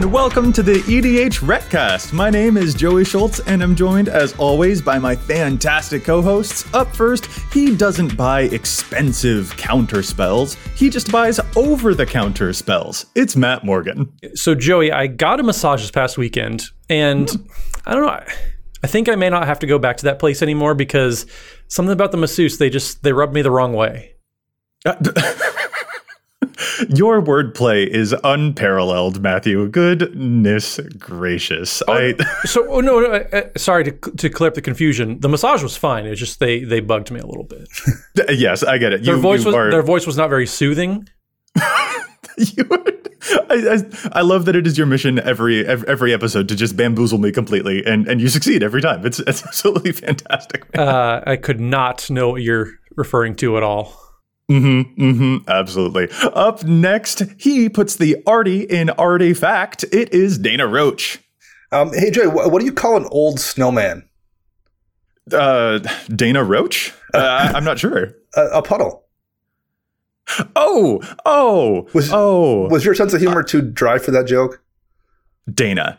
and welcome to the EDH Recast. My name is Joey Schultz, and I'm joined, as always, by my fantastic co hosts. Up first, he doesn't buy expensive counter spells, he just buys over the counter spells. It's Matt Morgan. So, Joey, I got a massage this past weekend, and hmm. I don't know. I think I may not have to go back to that place anymore because something about the masseuse, they just, they rubbed me the wrong way. Your wordplay is unparalleled, Matthew. Goodness gracious! Oh, I so oh, no, no uh, sorry to, to clear up the confusion. The massage was fine. It's just they they bugged me a little bit. yes, I get it. Their You- voice you was are- their voice was not very soothing. you I, I, I love that it is your mission every every episode to just bamboozle me completely, and, and you succeed every time. It's it's absolutely fantastic. Uh, I could not know what you're referring to at all. Mm-hmm, mm-hmm, absolutely. Up next, he puts the arty in artifact. It is Dana Roach. Um, hey, Jay, what, what do you call an old snowman? Uh, Dana Roach? Uh, I'm not sure. A, a puddle. Oh, oh, Was- oh, Was your sense of humor too dry for that joke? Dana,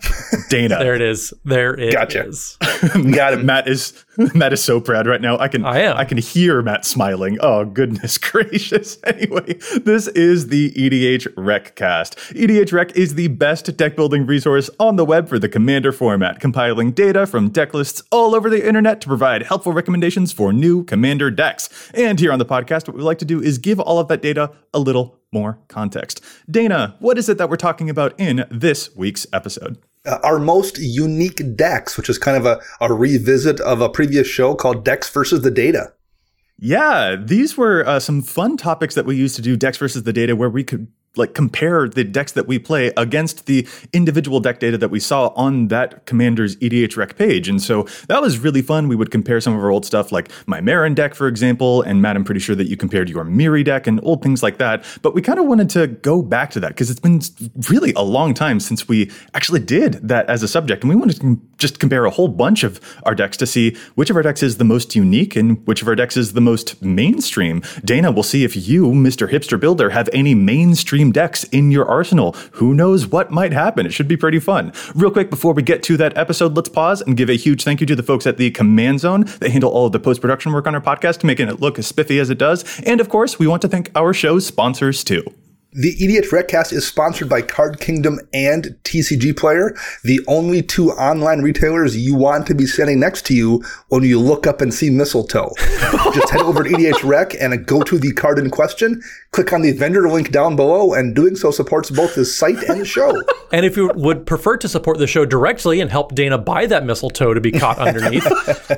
Dana. There it is. There it is. Gotcha. Got him. Matt is Matt is so proud right now. I can I am. I can hear Matt smiling. Oh goodness gracious. Anyway, this is the EDH Rec cast. EDH Rec is the best deck building resource on the web for the commander format, compiling data from deck lists all over the internet to provide helpful recommendations for new commander decks. And here on the podcast, what we like to do is give all of that data a little more context. Dana, what is it that we're talking about in this week's episode? Uh, our most unique decks, which is kind of a, a revisit of a previous show called Decks versus the Data. Yeah, these were uh, some fun topics that we used to do decks versus the data, where we could like compare the decks that we play against the individual deck data that we saw on that commander's EDH rec page. And so that was really fun. We would compare some of our old stuff, like my Meren deck, for example. And Matt, I'm pretty sure that you compared your Miri deck and old things like that. But we kind of wanted to go back to that because it's been really a long time since we actually did that as a subject. And we wanted to just compare a whole bunch of our decks to see which of our decks is the most unique and which of our decks is the most mainstream. Dana, we'll see if you, Mr. Hipster Builder, have any mainstream decks in your arsenal. Who knows what might happen? It should be pretty fun. Real quick, before we get to that episode, let's pause and give a huge thank you to the folks at the Command Zone. They handle all of the post production work on our podcast, making it look as spiffy as it does. And of course, we want to thank our show's sponsors too. The EDH Recast is sponsored by Card Kingdom and TCG Player, the only two online retailers you want to be standing next to you when you look up and see mistletoe. Just head over to EDH Rec and go to the card in question, click on the vendor link down below, and doing so supports both the site and the show. And if you would prefer to support the show directly and help Dana buy that mistletoe to be caught underneath,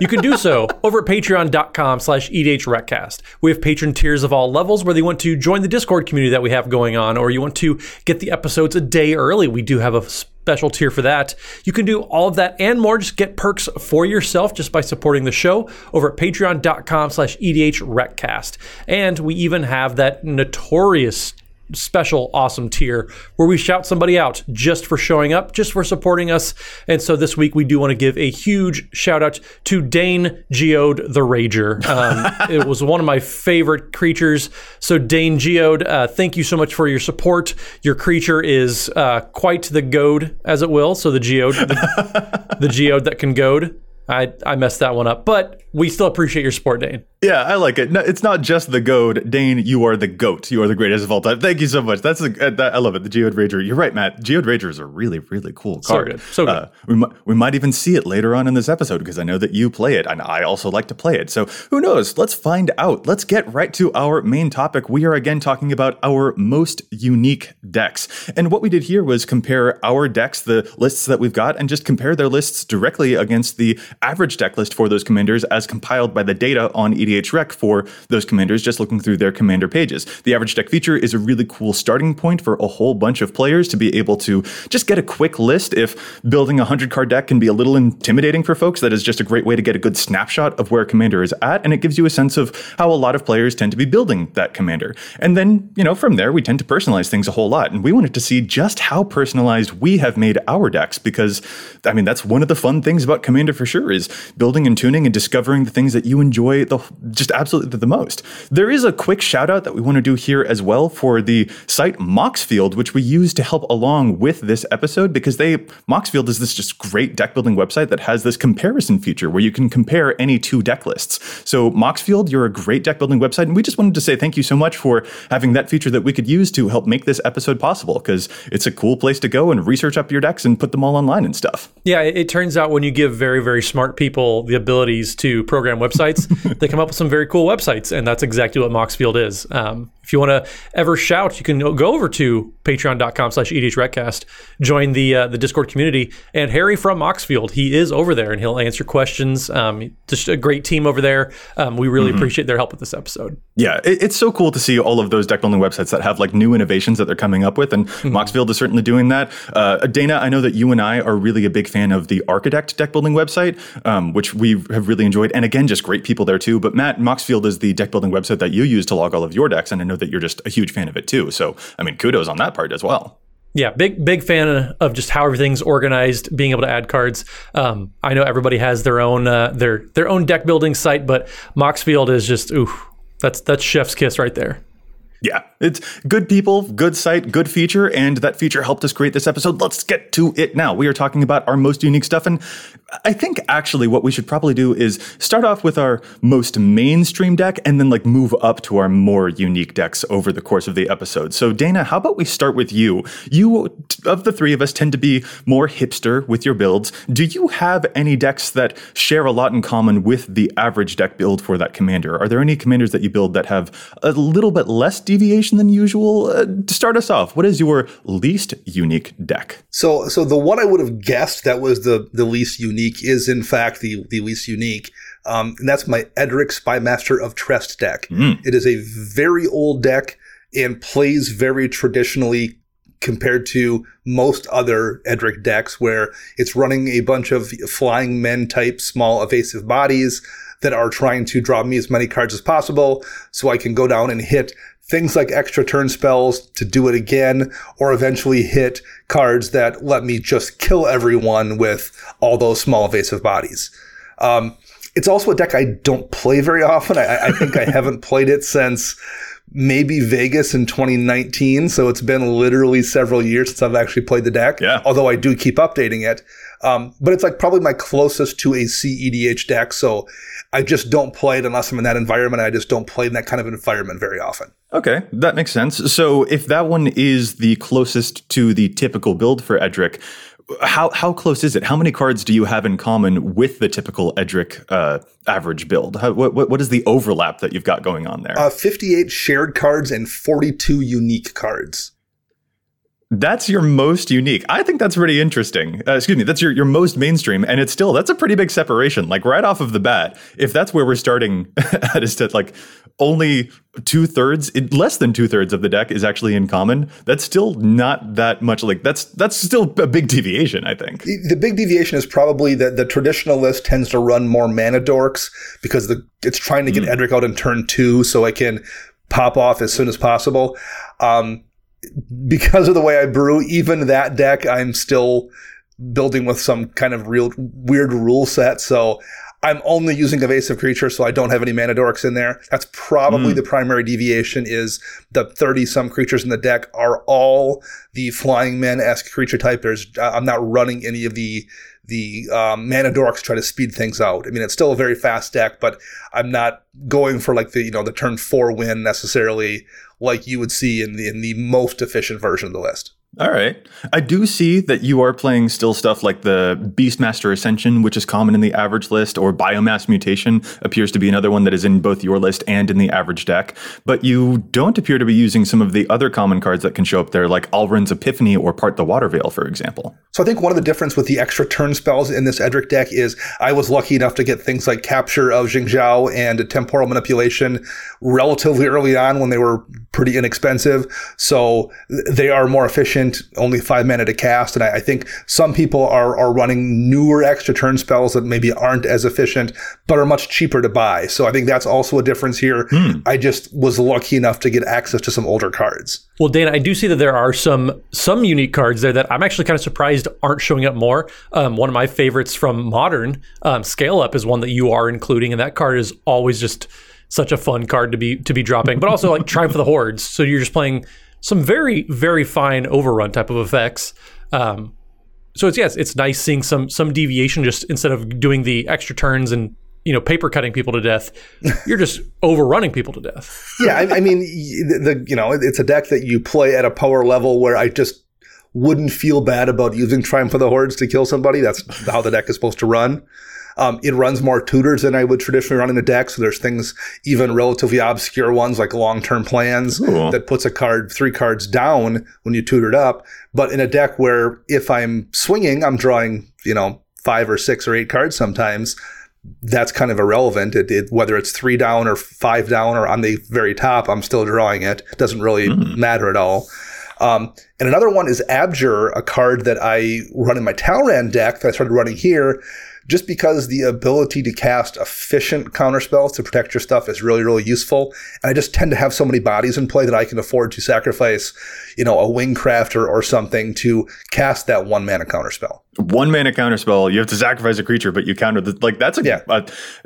you can do so over at patreon.com slash edhrecast. We have patron tiers of all levels, whether you want to join the Discord community that we have going on or you want to get the episodes a day early. We do have a special tier for that. You can do all of that and more. Just get perks for yourself just by supporting the show over at patreon.com slash edhrecast. And we even have that notorious special awesome tier where we shout somebody out just for showing up, just for supporting us. And so this week we do want to give a huge shout out to Dane Geode the Rager. Um, it was one of my favorite creatures. So Dane Geode, uh, thank you so much for your support. Your creature is uh, quite the goad, as it will. So the Geode, the, the Geode that can goad. I, I messed that one up, but we still appreciate your support, Dane. Yeah, I like it. No, it's not just the goad. Dane, you are the goat. You are the greatest of all time. Thank you so much. That's a, uh, that, I love it. The Geode Rager. You're right, Matt. Geode Rager is a really, really cool So card. good. So good. Uh, we, might, we might even see it later on in this episode because I know that you play it and I also like to play it. So who knows? Let's find out. Let's get right to our main topic. We are again talking about our most unique decks. And what we did here was compare our decks, the lists that we've got, and just compare their lists directly against the average deck list for those commanders as compiled by the data on EDH Rec for those commanders, just looking through their commander pages. The average deck feature is a really cool starting point for a whole bunch of players to be able to just get a quick list. If building a 100 card deck can be a little intimidating for folks, that is just a great way to get a good snapshot of where a commander is at. And it gives you a sense of how a lot of players tend to be building that commander. And then, you know, from there, we tend to personalize things a whole lot. And we wanted to see just how personalized we have made our decks because, I mean, that's one of the fun things about Commander for sure is building and tuning and discovering the things that you enjoy the just absolutely the most. There is a quick shout out that we want to do here as well for the site Moxfield, which we use to help along with this episode because they Moxfield is this just great deck building website that has this comparison feature where you can compare any two deck lists. So Moxfield, you're a great deck building website, and we just wanted to say thank you so much for having that feature that we could use to help make this episode possible because it's a cool place to go and research up your decks and put them all online and stuff. Yeah, it turns out when you give very, very smart people the abilities to program websites, they come up with some very cool websites, and that's exactly what Moxfield is. Um, if you want to ever shout, you can go over to patreon.com slash edhrecast, join the uh, the Discord community. And Harry from Moxfield, he is over there and he'll answer questions. Um, just a great team over there. Um, we really mm-hmm. appreciate their help with this episode. Yeah, it, it's so cool to see all of those deck building websites that have like new innovations that they're coming up with. And mm-hmm. Moxfield is certainly doing that. Uh, Dana, I know that you and I are really a big fan of the Archidekt deck building website, um, which we have really enjoyed. And again, just great people there too. But Matt, Moxfield is the deck building website that you use to log all of your decks. And I know know that you're just a huge fan of it too. So, I mean, kudos on that part as well. Yeah, big big fan of just how everything's organized, being able to add cards. Um, I know everybody has their own uh, their their own deck building site, but Moxfield is just ooh, that's that's chef's kiss right there. Yeah, it's good people, good site, good feature, and that feature helped us create this episode. Let's get to it now. We are talking about our most unique stuff, and I think actually what we should probably do is start off with our most mainstream deck and then like move up to our more unique decks over the course of the episode. So, Dana, how about we start with you? You, of the three of us, tend to be more hipster with your builds. Do you have any decks that share a lot in common with the average deck build for that commander? Are there any commanders that you build that have a little bit less deviation than usual? Uh, to start us off, what is your least unique deck? So, so the one I would have guessed that was the the least unique is in fact the the least unique. Um, and that's my Edric Spymaster of Trest deck. Mm. It is a very old deck and plays very traditionally compared to most other Edric decks, where it's running a bunch of flying men type small evasive bodies that are trying to draw me as many cards as possible so I can go down and hit things like extra turn spells to do it again, or eventually hit cards that let me just kill everyone with all those small evasive bodies. Um, it's also a deck I don't play very often. I, I think I haven't played it since maybe Vegas in 2019. So it's been literally several years since I've actually played the deck. Yeah. Although I do keep updating it. Um, but it's like probably my closest to a CEDH deck. So I just don't play it unless I'm in that environment. I just don't play in that kind of environment very often. Okay, that makes sense. So if that one is the closest to the typical build for Edric, how how close is it? How many cards do you have in common with the typical Edric uh, average build? How, what what is the overlap that you've got going on there? Uh, Fifty eight shared cards and forty two unique cards. That's your most unique. I think that's pretty interesting. Uh, excuse me, that's your, your most mainstream, and it's still that's a pretty big separation. Like right off of the bat, if that's where we're starting at is that like only two thirds, less than two thirds of the deck is actually in common. That's still not that much. Like that's that's still a big deviation. I think the, big deviation is probably that the traditional list tends to run more mana dorks because the it's trying to get mm. Edric out in turn two, so it can pop off as soon as possible. Um, because of the way I brew, even that deck, I'm still building with some kind of real weird rule set. So I'm only using evasive creatures, so I don't have any mana dorks in there. That's probably mm. the primary deviation. Is the 30 some creatures in the deck are all the flying men esque creature type. There's I'm not running any of the the um, mana dorks try to speed things out. I mean, it's still a very fast deck, but I'm not going for like the you know the turn four win necessarily like you would see in the in the most efficient version of the list. All right. I do see that you are playing still stuff like the Beastmaster Ascension, which is common in the average list, or Biomass Mutation appears to be another one that is in both your list and in the average deck. But you don't appear to be using some of the other common cards that can show up there, like Alrund's Epiphany or Part the Water Veil, for example. So I think one of the difference with the extra turn spells in this Edric deck is I was lucky enough to get things like Capture of Jingzhou and Temporal Manipulation relatively early on when they were pretty inexpensive. So they are more efficient only five mana to cast. And I, I, think some people are, are running newer extra turn spells that maybe aren't as efficient, but are much cheaper to buy. So I think that's also a difference here. Hmm. I just was lucky enough to get access to some older cards. Well, Dana, I do see that there are some some unique cards there that I'm actually kind of surprised aren't showing up more. Um, one of my favorites from Modern, um, Scale Up, is one that you are including, and that card is always just such a fun card to be to be dropping. But also like Triumph of the Hordes, so you're just playing some very very fine overrun type of effects. Um, so it's yes, it's nice seeing some some deviation. Just instead of doing the extra turns and you know paper cutting people to death, you're just overrunning people to death. yeah, I, I mean the, the you know it's a deck that you play at a power level where I just wouldn't feel bad about using Triumph of the Hordes to kill somebody. That's how the deck is supposed to run. Um, it runs more tutors than I would traditionally run in a deck. So there's things, even relatively obscure ones like long term plans Ooh. that puts a card, three cards down when you tutor it up. But in a deck where if I'm swinging, I'm drawing, you know, five or six or eight cards sometimes. That's kind of irrelevant. It, it, whether it's three down or five down or on the very top, I'm still drawing it. It doesn't really mm. matter at all. Um, and another one is Abjure, a card that I run in my Talrand deck that I started running here just because the ability to cast efficient counterspells to protect your stuff is really, really useful. And I just tend to have so many bodies in play that I can afford to sacrifice, you know, a wingcrafter or something to cast that one mana counterspell. One mana counterspell, you have to sacrifice a creature, but you counter the like. That's a yeah. I,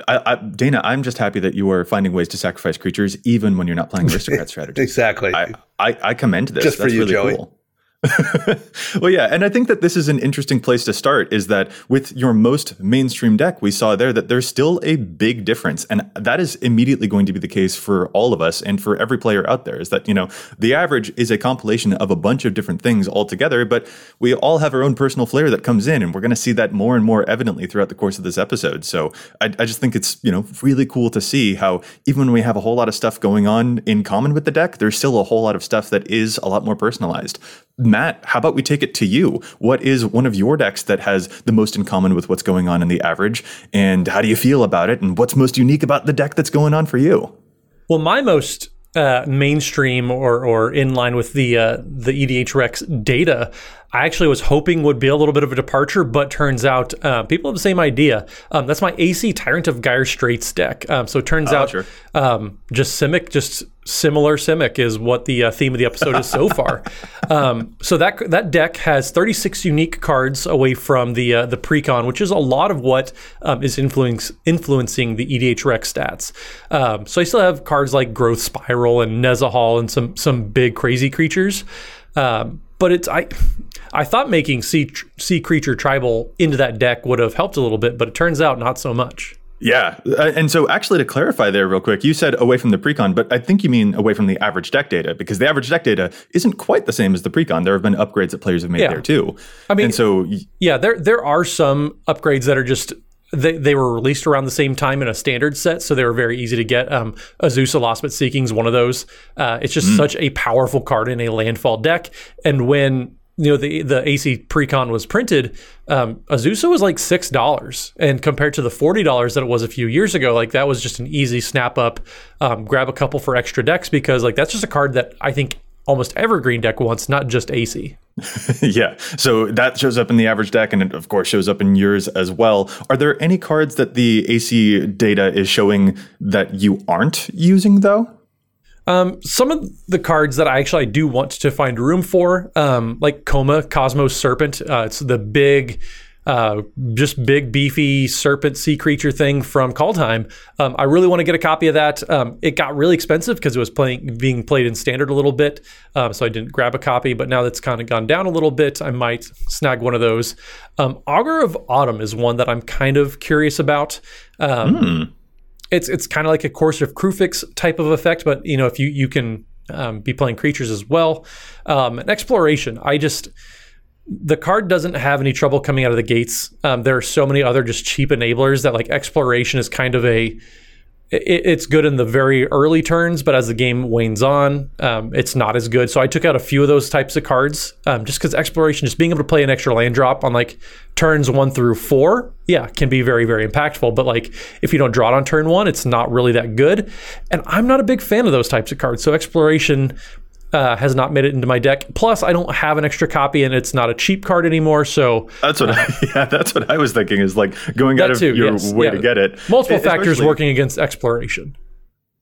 I, Dana, I'm just happy that you are finding ways to sacrifice creatures even when you're not playing aristocrat strategy. exactly. I, I, I commend this. Just for you, really Joey. Cool. well, yeah, and I think that this is an interesting place to start. Is that with your most mainstream deck, we saw there that there's still a big difference, and that is immediately going to be the case for all of us and for every player out there. Is that you know the average is a compilation of a bunch of different things all together, but we all have our own personal flair that comes in, and we're going to see that more and more evidently throughout the course of this episode. So I, I just think it's you know really cool to see how even when we have a whole lot of stuff going on in common with the deck, there's still a whole lot of stuff that is a lot more personalized. Matt, how about we take it to you? What is one of your decks that has the most in common with what's going on in the average? And how do you feel about it? And what's most unique about the deck that's going on for you? Well, my most uh, mainstream or or in line with the uh, the EDH Rex data I actually was hoping would be a little bit of a departure, but turns out uh, people have the same idea. Um, that's my Aesi Tyrant of Dire Straits deck. Um, so it turns oh, out sure. um, just Simic, just similar Simic is what the uh, theme of the episode is so far. Um, so that that deck has 36 unique cards away from the uh, the precon, which is a lot of what um, is influence, influencing the EDH Rex stats. Um, so I still have cards like Growth Spiral and Nezahal and some some big crazy creatures. Um, but it's I I thought making sea sea creature tribal into that deck would have helped a little bit, but it turns out not so much. Yeah, uh, and so actually to clarify there real quick, you said away from the precon, but I think you mean away from the average deck data because the average deck data isn't quite the same as the precon. There have been upgrades that players have made yeah. there too. I mean, and so yeah, there there are some upgrades that are just they, they were released around the same time in a standard set, so they were very easy to get. Um, Azusa Lost But Seeking is one of those. Uh, it's just mm. such a powerful card in a landfall deck. And when you know the the Aesi Precon was printed, um, Azusa was like six dollars, and compared to the forty dollars that it was a few years ago, like that was just an easy snap up, um, grab a couple for extra decks because like that's just a card that I think almost every green deck wants, not just Aesi. yeah. So that shows up in the average deck and it of course shows up in yours as well. Are there any cards that the Aesi data is showing that you aren't using though? Um, some of the cards that I actually do want to find room for, um, like Koma, Cosmos Serpent. Uh, it's the big uh, just big beefy serpent sea creature thing from Kaldheim. Um, I really want to get a copy of that. Um, it got really expensive because it was playing being played in standard a little bit, um, so I didn't grab a copy. But now that's kind of gone down a little bit, I might snag one of those. Um, Augur of Autumn is one that I'm kind of curious about. Mm. It's it's kind of like a Courser of Kruphix type of effect, but you know if you you can um, be playing creatures as well. Um, and exploration, I just the card doesn't have any trouble coming out of the gates. Um, there are so many other just cheap enablers that like exploration is kind of a it, it's good in the very early turns, but as the game wanes on, um, it's not as good. So I took out a few of those types of cards um, just because exploration, just being able to play an extra land drop on like turns one through four, yeah, can be very, very impactful. But like if you don't draw it on turn one, it's not really that good. And I'm not a big fan of those types of cards. So exploration uh, has not made it into my deck. Plus, I don't have an extra copy, and it's not a cheap card anymore. So That's what I, yeah, that's what I was thinking is like going out of too. your yes, way yeah. to get it. Multiple E- factors working against exploration.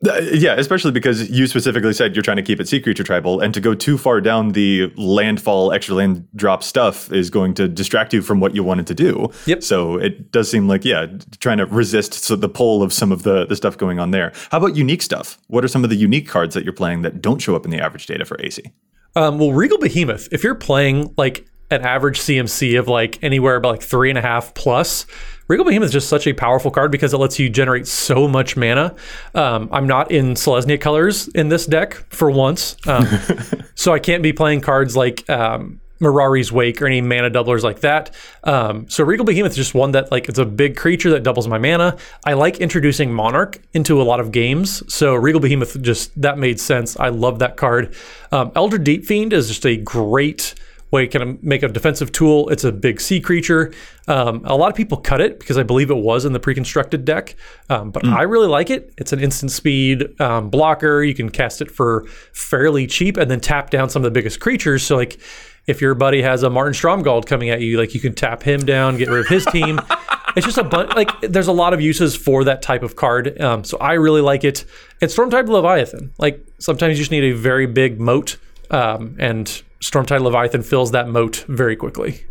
Yeah, especially because you specifically said you're trying to keep it sea creature tribal, and to go too far down the landfall extra land drop stuff is going to distract you from what you wanted to do. Yep. So it does seem like yeah, trying to resist the pull of some of the the stuff going on there. How about unique stuff? What are some of the unique cards that you're playing that don't show up in the average data for Aesi? Um, well, Regal Behemoth, if you're playing like an average CMC of like anywhere about like three and a half plus, Regal Behemoth is just such a powerful card because it lets you generate so much mana. Um, I'm not in Selesnya colors in this deck for once, um, so I can't be playing cards like um, Mirari's Wake or any mana doublers like that. Um, so Regal Behemoth is just one that like it's a big creature that doubles my mana. I like introducing Monarch into a lot of games, so Regal Behemoth just that made sense. I love that card. Um, Elder Deep Fiend is just a great way kind of make a defensive tool. It's a big sea creature. Um, a lot of people cut it because I believe it was in the pre-constructed deck, um, but I really like it. It's an instant speed um, blocker. You can cast it for fairly cheap and then tap down some of the biggest creatures. So like. If your buddy has a Marton Stromgald coming at you, like you can tap him down, get rid of his team. it's just a bunch. Like there's a lot of uses for that type of card. Um, so I really like it. And type Leviathan. Like sometimes you just need a very big moat, um, and Stormtide Leviathan fills that moat very quickly.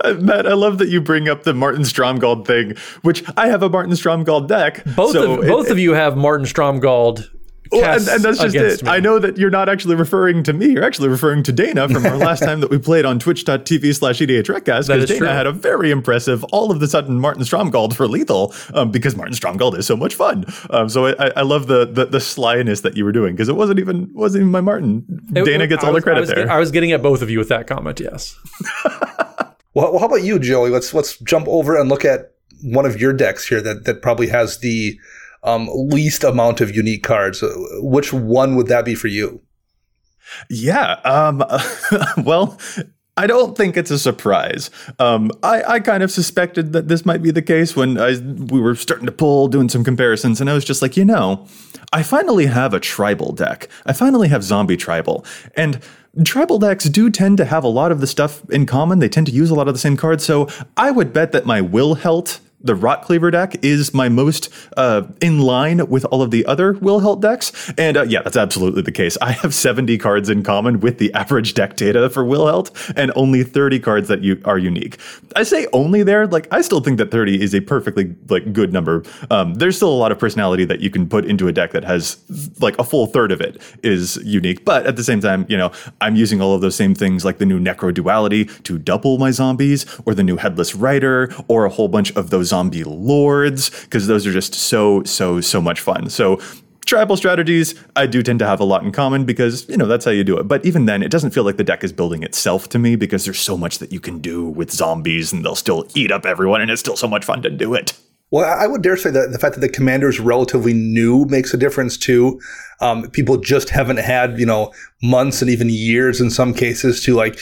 Uh, Matt, I love that you bring up the Marton Stromgald thing, which I have a Marton Stromgald deck. Both so of it- both of you have Marton Stromgald. Well, and, and that's just it. me. I know that you're not actually referring to me. You're actually referring to Dana from our last time that we played on twitch.tv slash EDH Recast because Dana true. had a very impressive all of the sudden Marton Stromgald for lethal um, because Marton Stromgald is so much fun. Um, so I, I love the, the the slyness that you were doing because it wasn't even wasn't even my Martin. It- Dana gets I all the was- I credit was, there. I was getting at both of you with that comment. Yes. Well, well, how about you, Joey? Let's let's jump over and look at one of your decks here that that probably has the um, least amount of unique cards. Uh, Which one would that be for you? Yeah. Um, well, I don't think it's a surprise. Um, I, I kind of suspected that this might be the case when I, we were starting to pull, doing some comparisons, and I was just like, you know, I finally have a tribal deck. I finally have zombie tribal. And tribal decks do tend to have a lot of the stuff in common. They tend to use a lot of the same cards. So I would bet that my Wilhelt the Rot Cleaver deck is my most uh, in line with all of the other Wilhelt decks. And uh, yeah, that's absolutely the case. I have 70 cards in common with the average deck data for Wilhelt and only 30 cards that you are unique. I say only there, like I still think that 30 is a perfectly like good number. Um, there's still a lot of personality that you can put into a deck that has like a full third of it is unique. But at the same time, you know, I'm using all of those same things like the new Necro Duality to double my zombies or the new Headless Rider or a whole bunch of those zombie lords because those are just so so so much fun. So tribal strategies I do tend to have a lot in common because you know that's how you do it. But even then, it doesn't feel like the deck is building itself to me because there's so much that you can do with zombies and they'll still eat up everyone and it's still so much fun to do it. Well, I would dare say that the fact that the commander is relatively new makes a difference too. Um, people just haven't had, you know, months and even years in some cases to like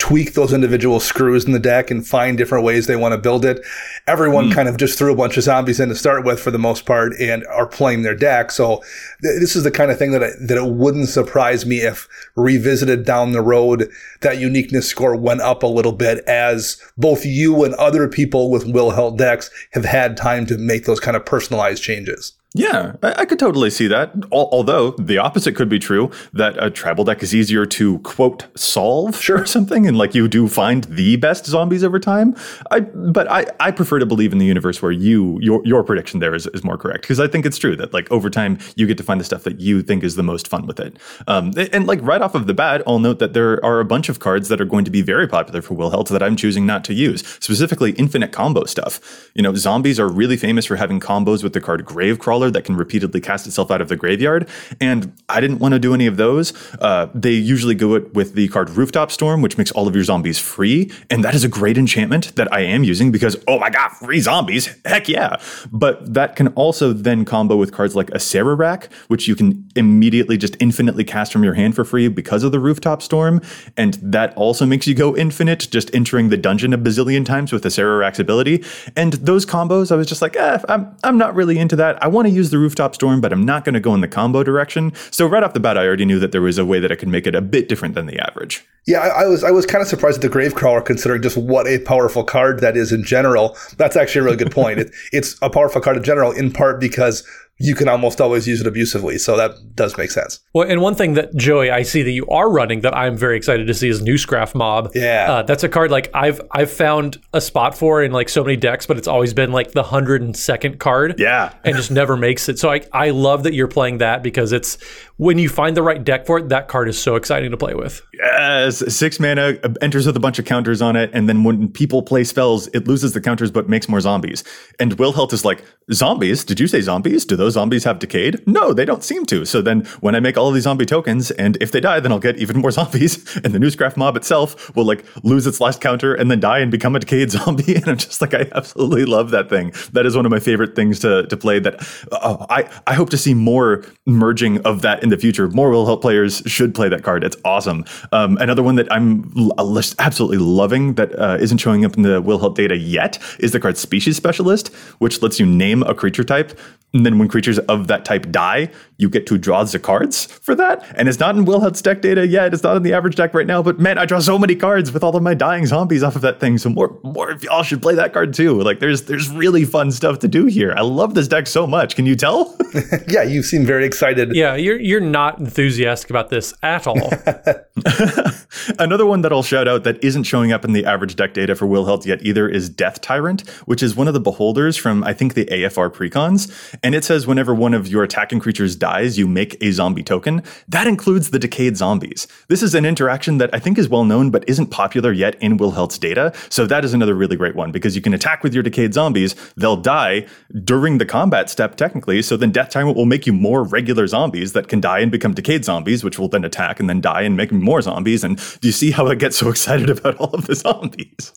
tweak those individual screws in the deck and find different ways they want to build it. Everyone hmm. kind of just threw a bunch of zombies in to start with for the most part and are playing their deck. So th- this is the kind of thing that I, that it wouldn't surprise me if revisited down the road that uniqueness score went up a little bit as both you and other people with Wilhelt decks have had time to make those kind of personalized changes. Yeah, I, I could totally see that. Al- although the opposite could be true that a tribal deck is easier to quote solve sure. or something, and like you do find the best zombies over time. I but I, I prefer to believe in the universe where you your your prediction there is, is more correct because I think it's true that like over time you get to find the stuff that you think is the most fun with it. Um, and, like right off of the bat, I'll note that there are a bunch of cards that are going to be very popular for Wilhelt that I'm choosing not to use, specifically infinite combo stuff. You know, zombies are really famous for having combos with the card Gravecrawler that can repeatedly cast itself out of the graveyard. And I didn't want to do any of those. Uh, they usually go it with the card Rooftop Storm, which makes all of your zombies free. And that is a great enchantment that I am using because, oh my God, free zombies. Heck yeah. But that can also then combo with cards like a Rack, which you can immediately just infinitely cast from your hand for free because of the Rooftop Storm. And that also makes you go infinite, just entering the dungeon a bazillion times with the Rack's ability. And those combos, I was just like, eh, I'm, I'm not really into that. I want to to use the rooftop storm, but I'm not going to go in the combo direction. So right off the bat, I already knew that there was a way that I could make it a bit different than the average. Yeah, I, I was I was kind of surprised at the Gravecrawler, considering just what a powerful card that is in general. That's actually a really good point. It, it's a powerful card in general, in part because you can almost always use it abusively. So that does make sense. Well, and one thing that Joey, I see that you are running that I'm very excited to see is Newscraft Mob. Yeah, uh, that's a card like I've I've found a spot for in like so many decks, but it's always been like the hundred and second card. Yeah, and just never makes it. So I I love that you're playing that because it's when you find the right deck for it, that card is so exciting to play with. Yes, six mana enters with a bunch of counters on it, and then when people play spells, it loses the counters but makes more zombies. And Wilhelt is like, zombies? Did you say zombies? Do those zombies have decayed? No, they don't seem to. So then when I make all these zombie tokens, and if they die, then I'll get even more zombies, and the Newscraft mob itself will like lose its last counter and then die and become a decayed zombie. And I'm just like, I absolutely love that thing. That is one of my favorite things to to play. That uh, I I hope to see more merging of that in the future. More Wilhelt players should play that card. It's awesome. Um, another one that I'm l- absolutely loving that uh, not showing up in the Wilhelt data yet is the card Species Specialist, which lets you name a creature type. And then when creatures of that type die, you get to draw the cards for that. And it's not in Wilhelt's deck data yet. It's not in the average deck right now. But man, I draw so many cards with all of my dying zombies off of that thing. So more, more of y'all should play that card too. Like there's there's really fun stuff to do here. I love this deck so much. Can you tell? yeah, you seem very excited. Yeah, you're you're not enthusiastic about this at all. Another one that I'll shout out that isn't showing up in the average deck data for Wilhelt yet either is Death Tyrant, which is one of the beholders from I think the AFR precons. And it says whenever one of your attacking creatures dies, you make a zombie token. That includes the decayed zombies. This is an interaction that I think is well known but isn't popular yet in Wilhelt's data. So that is another really great one because you can attack with your decayed zombies. They'll die during the combat step technically. So then Death Tyrant will make you more regular zombies that can die and become decayed zombies, which will then attack and then die and make more zombies. And do you see how I get so excited about all of the zombies?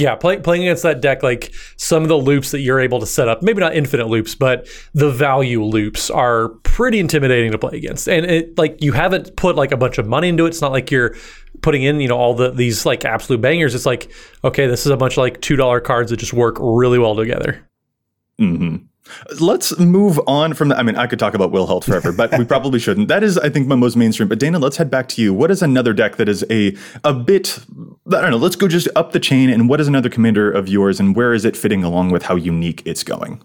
Yeah, play, playing against that deck, like some of the loops that you're able to set up, maybe not infinite loops, but the value loops are pretty intimidating to play against. And it, like you haven't put like a bunch of money into it. It's not like you're putting in, you know, all the these like absolute bangers. It's like, okay, this is a bunch of like two dollar cards that just work really well together. Mm-hmm. Let's move on from that. I mean, I could talk about Wilhelt forever, but we probably shouldn't. That is, I think, my most mainstream. But Dana, let's head back to you. What is another deck that is a a bit? I don't know. Let's go just up the chain. And what is another commander of yours, and where is it fitting along with how unique it's going?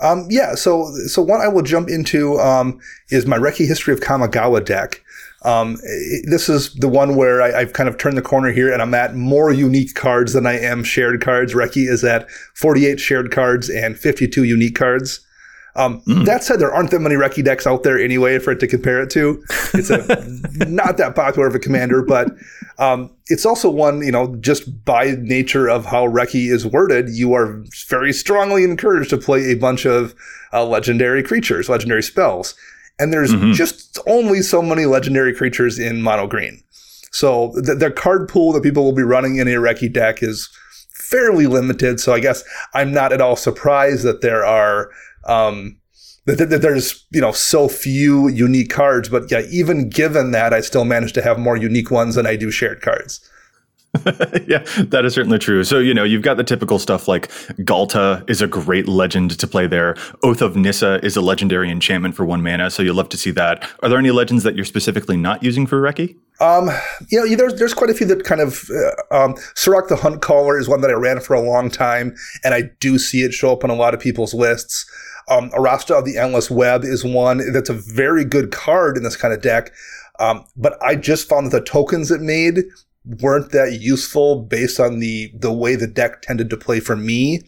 Um, yeah. So, so one I will jump into um, is my Reki History of Kamigawa deck. Um, this is the one where I, have kind of turned the corner here and I'm at more unique cards than I am shared cards. Reki is at 48 shared cards and 52 unique cards. Um, mm. That said, there aren't that many Reki decks out there anyway for it to compare it to. It's a, not that popular of a commander, but um, it's also one, you know, just by nature of how Reki is worded, you are very strongly encouraged to play a bunch of uh, legendary creatures, legendary spells and there's mm-hmm. just only so many legendary creatures in mono green. So the, the, card pool that people will be running in a Reki deck is fairly limited. So I guess I'm not at all surprised that there are um, that, that, there's you know so few unique cards. But yeah, even given that, I still manage to have more unique ones than I do shared cards. yeah, that is certainly true. So, you know, you've got the typical stuff like Ghalta is a great legend to play there. Oath of Nissa is a legendary enchantment for one mana, so you'll love to see that. Are there any legends that you're specifically not using for Reki? Um, you know, there's there's quite a few that kind of uh, um, Surrak the Hunt Caller is one that I ran for a long time, and I do see it show up on a lot of people's lists. Um, Arasta of the Endless Web is one that's a very good card in this kind of deck. Um, but I just found that the tokens it made weren't that useful based on the the way the deck tended to play for me.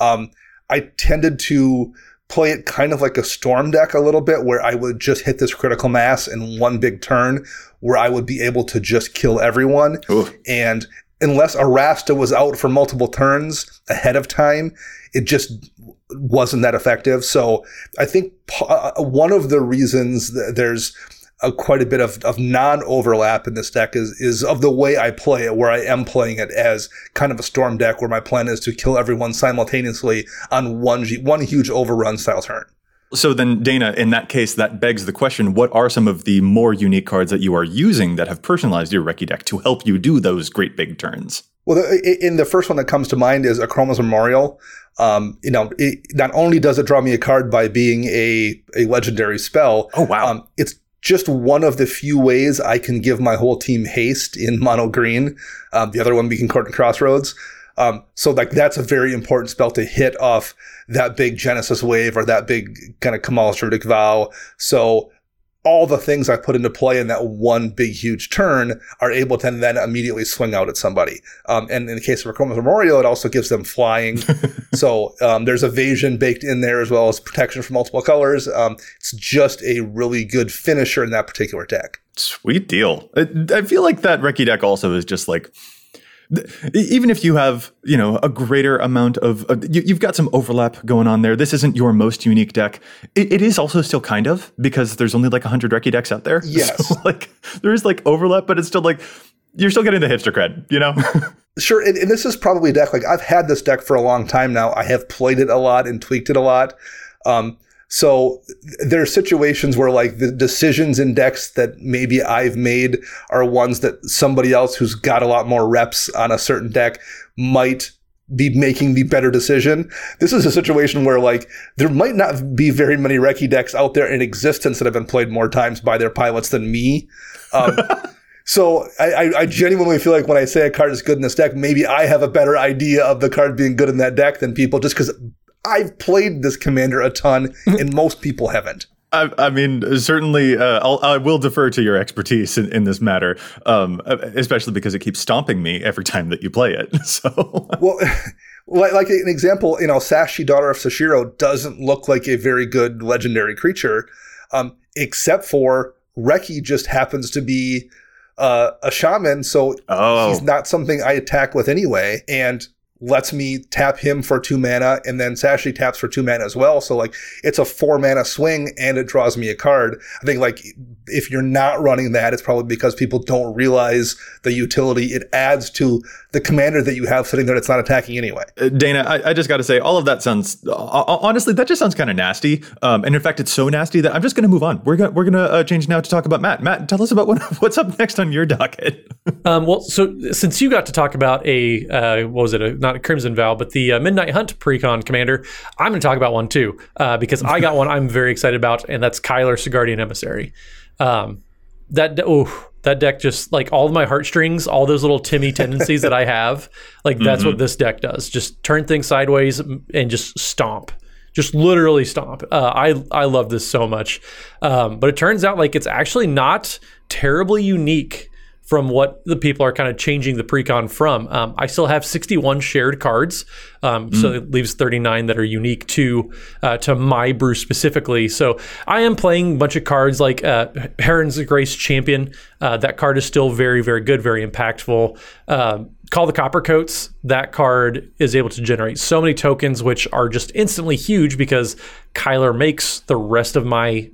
Um, I tended to play it kind of like a storm deck a little bit, where I would just hit this critical mass in one big turn, where I would be able to just kill everyone. Ooh. And unless Arasta was out for multiple turns ahead of time, it just wasn't that effective. So I think uh, one of the reasons there's a, quite a bit of, of non-overlap in this deck is is of the way I play it, where I am playing it as kind of a storm deck, where my plan is to kill everyone simultaneously on one one huge overrun style turn. So then, Dana, in that case, that begs the question: What are some of the more unique cards that you are using that have personalized your Reki deck to help you do those great big turns? Well, in the first one that comes to mind is Akroma's Memorial, Um, you know, it, not only does it draw me a card by being a a legendary spell. Oh, wow. Um, it's just one of the few ways I can give my whole team haste in mono green. Um, the other one being Concordant Crossroads. Um, so like that's a very important spell to hit off that big Genesis wave or that big kind of Kamahl's Druidic Vow. So all the things I put into play in that one big huge turn are able to then immediately swing out at somebody. Um, and in the case of Akroma's Memorial, it also gives them flying. so um, there's evasion baked in there as well as protection from multiple colors. Um, it's just a really good finisher in that particular deck. Sweet deal. I, I feel like that Reki deck also is just like even if you have you know a greater amount of uh, you, have got some overlap going on there. This isn't your most unique deck. It, it is also still kind of because there's only like 100 Reki decks out there. Yes. so, like there is like overlap but it's still like you're still getting the hipster cred you know? Sure and, and this is probably a deck like i've had this deck for a long time now. I have played it a lot and tweaked it a lot. Um, so there are situations where like the decisions in decks that maybe I've made are ones that somebody else who's got a lot more reps on a certain deck might be making the better decision. This is a situation where like there might not be very many Reki decks out there in existence that have been played more times by their pilots than me. Um, so I, I, genuinely feel like when I say a card is good in this deck, maybe I have a better idea of the card being good in that deck than people just because I've played this commander a ton, and most people haven't. I, I, mean, certainly, uh, I'll, I will defer to your expertise in, in this matter, um, especially because it keeps stomping me every time that you play it. So, well, like, an example, you know, Sachi, daughter of Seshiro, doesn't look like a very good legendary creature, um, except for Reki just happens to be uh, a shaman, so oh. he's not something I attack with anyway. And lets me tap him for two mana, and then Sachi taps for two mana as well. So like it's a four mana swing and it draws me a card. I think like if you're not running that, it's probably because people don't realize the utility it adds to the commander that you have sitting there that's not attacking anyway. Uh, Dana, I, I just got to say, all of that sounds uh, honestly that just sounds kind of nasty. Um, and in fact, it's so nasty that I'm just going to move on. We're gonna we're gonna uh, change now to talk about Matt. Matt, tell us about what, what's up next on your docket. um, well, so since you got to talk about a uh, what was it? A, not a Crimson Vow, but the uh, Midnight Hunt precon commander, I'm going to talk about one too uh, because I got one I'm very excited about, and that's Kyler Sigardian Emissary. Um, that oh, that deck just like all of my heartstrings, all those little Timmy tendencies that I have, like that's mm-hmm. what this deck does. Just turn things sideways and just stomp just literally stomp. Uh, I I love this so much, um, but it turns out like it's actually not terribly unique from what the people are kind of changing the precon from. Um, I still have 61 shared cards, um, mm. so it leaves 39 that are unique to uh, to my brew specifically. So I am playing a bunch of cards like uh, Heron's Grace Champion. Uh, that card is still very very good, very impactful. Um, Call the Coppercoats. That card is able to generate so many tokens, which are just instantly huge because Kyler makes the rest of my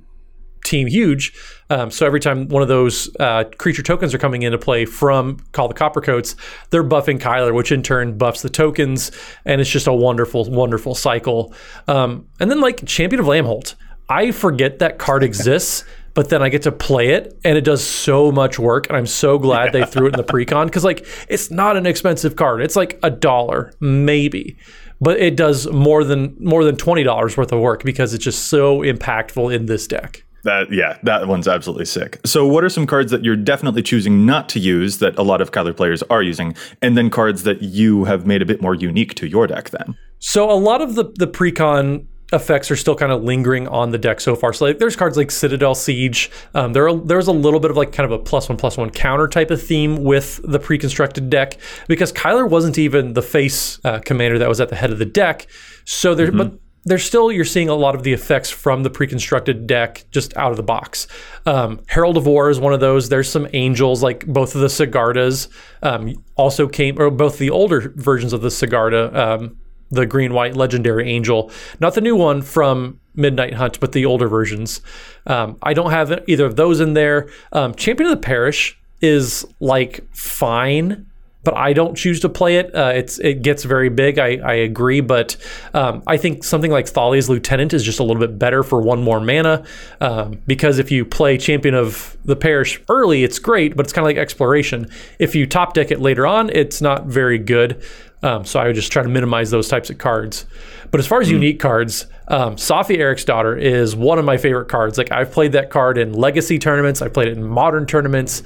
team huge. Um, so every time one of those uh, creature tokens are coming into play from Call the Coppercoats, they're buffing Kyler, which in turn buffs the tokens, and it's just a wonderful, wonderful cycle. Um, and then like Champion of Lamholt, I forget that card exists. but then I get to play it and it does so much work. And I'm so glad they threw it in the precon because, like, it's not an expensive card. It's like a dollar, maybe but it does more than more than twenty dollars worth of work because it's just so impactful in this deck. That yeah, that one's absolutely sick. So, what are some cards that you're definitely choosing not to use that a lot of Kyler players are using, and then cards that you have made a bit more unique to your deck? Then, so a lot of the the precon effects are still kind of lingering on the deck so far. So like, there's cards like Citadel Siege. Um, there are, there's a little bit of like kind of a plus one plus one counter type of theme with the pre-constructed deck because Kyler wasn't even the face uh, commander that was at the head of the deck. So there, mm-hmm. but there's still you're seeing a lot of the effects from the pre-constructed deck just out of the box. Um, Herald of War is one of those. There's some angels like both of the Sigardas um, also came, or both the older versions of the Sigarda, um, the green white legendary angel, not the new one from Midnight Hunt, but the older versions. Um, I don't have either of those in there. Um, Champion of the Parish is like fine but I don't choose to play it. Uh, it's it gets very big. I, I agree, but um, I think something like Thalia's Lieutenant is just a little bit better for one more mana. Um, because if you play Champion of the Parish early, it's great, but it's kind of like Exploration. If you top deck it later on, it's not very good. Um, so I would just try to minimize those types of cards. But as far as mm. unique cards, um, Saffi daughter, is one of my favorite cards. Like I've played that card in legacy tournaments. I played it in modern tournaments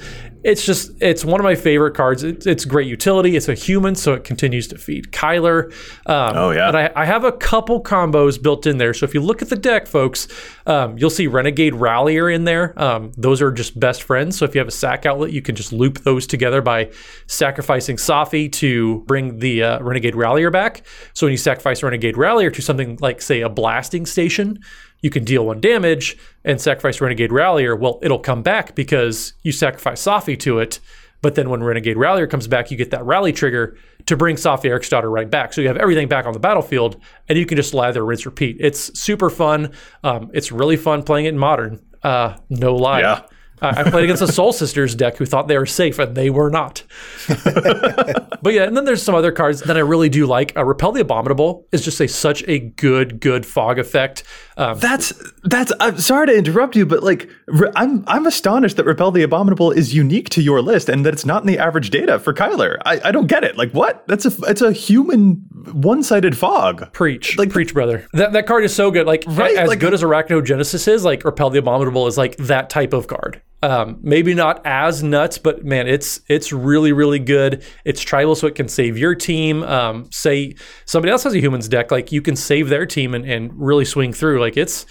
it's just it's one of my favorite cards. It's, it's great utility. It's a human, so it continues to feed Kyler. Um, oh yeah. And I, I, have a couple combos built in there. So if you look at the deck, folks, um, you'll see Renegade Rallier in there. Um, those are just best friends. So if you have a sack outlet, you can just loop those together by sacrificing Saffi to bring the uh, Renegade Rallier back. So when you sacrifice Renegade Rallier to something like say a blasting station, you can deal one damage and sacrifice Renegade Rallier. Well, it'll come back because you sacrifice Saffi to it. But then when Renegade Rallier comes back, you get that rally trigger to bring Saffi Eriksdottir right back. So you have everything back on the battlefield, and you can just lather, rinse, repeat. It's super fun. Um, it's really fun playing it in modern. Uh, no lie. Yeah. I played against a Soul Sisters deck who thought they were safe, and they were not. but yeah, and then there's some other cards that I really do like. Uh, Repel the Abominable is just a such a good, good fog effect. Um, that's that's. I'm sorry to interrupt you, but like, I'm I'm astonished that Repel the Abominable is unique to your list and that it's not in the average data for Kyler. I, I don't get it. Like, what? That's a it's a human one-sided fog. Preach, like preach, brother. That that card is so good. Like, right? as like, good as Arachnogenesis is, like Repel the Abominable is like that type of card. Um, maybe not as nuts, but man, it's it's really really good. It's tribal, so it can save your team. Um, say somebody else has a humans deck, like you can save their team and, and really swing through. Like it's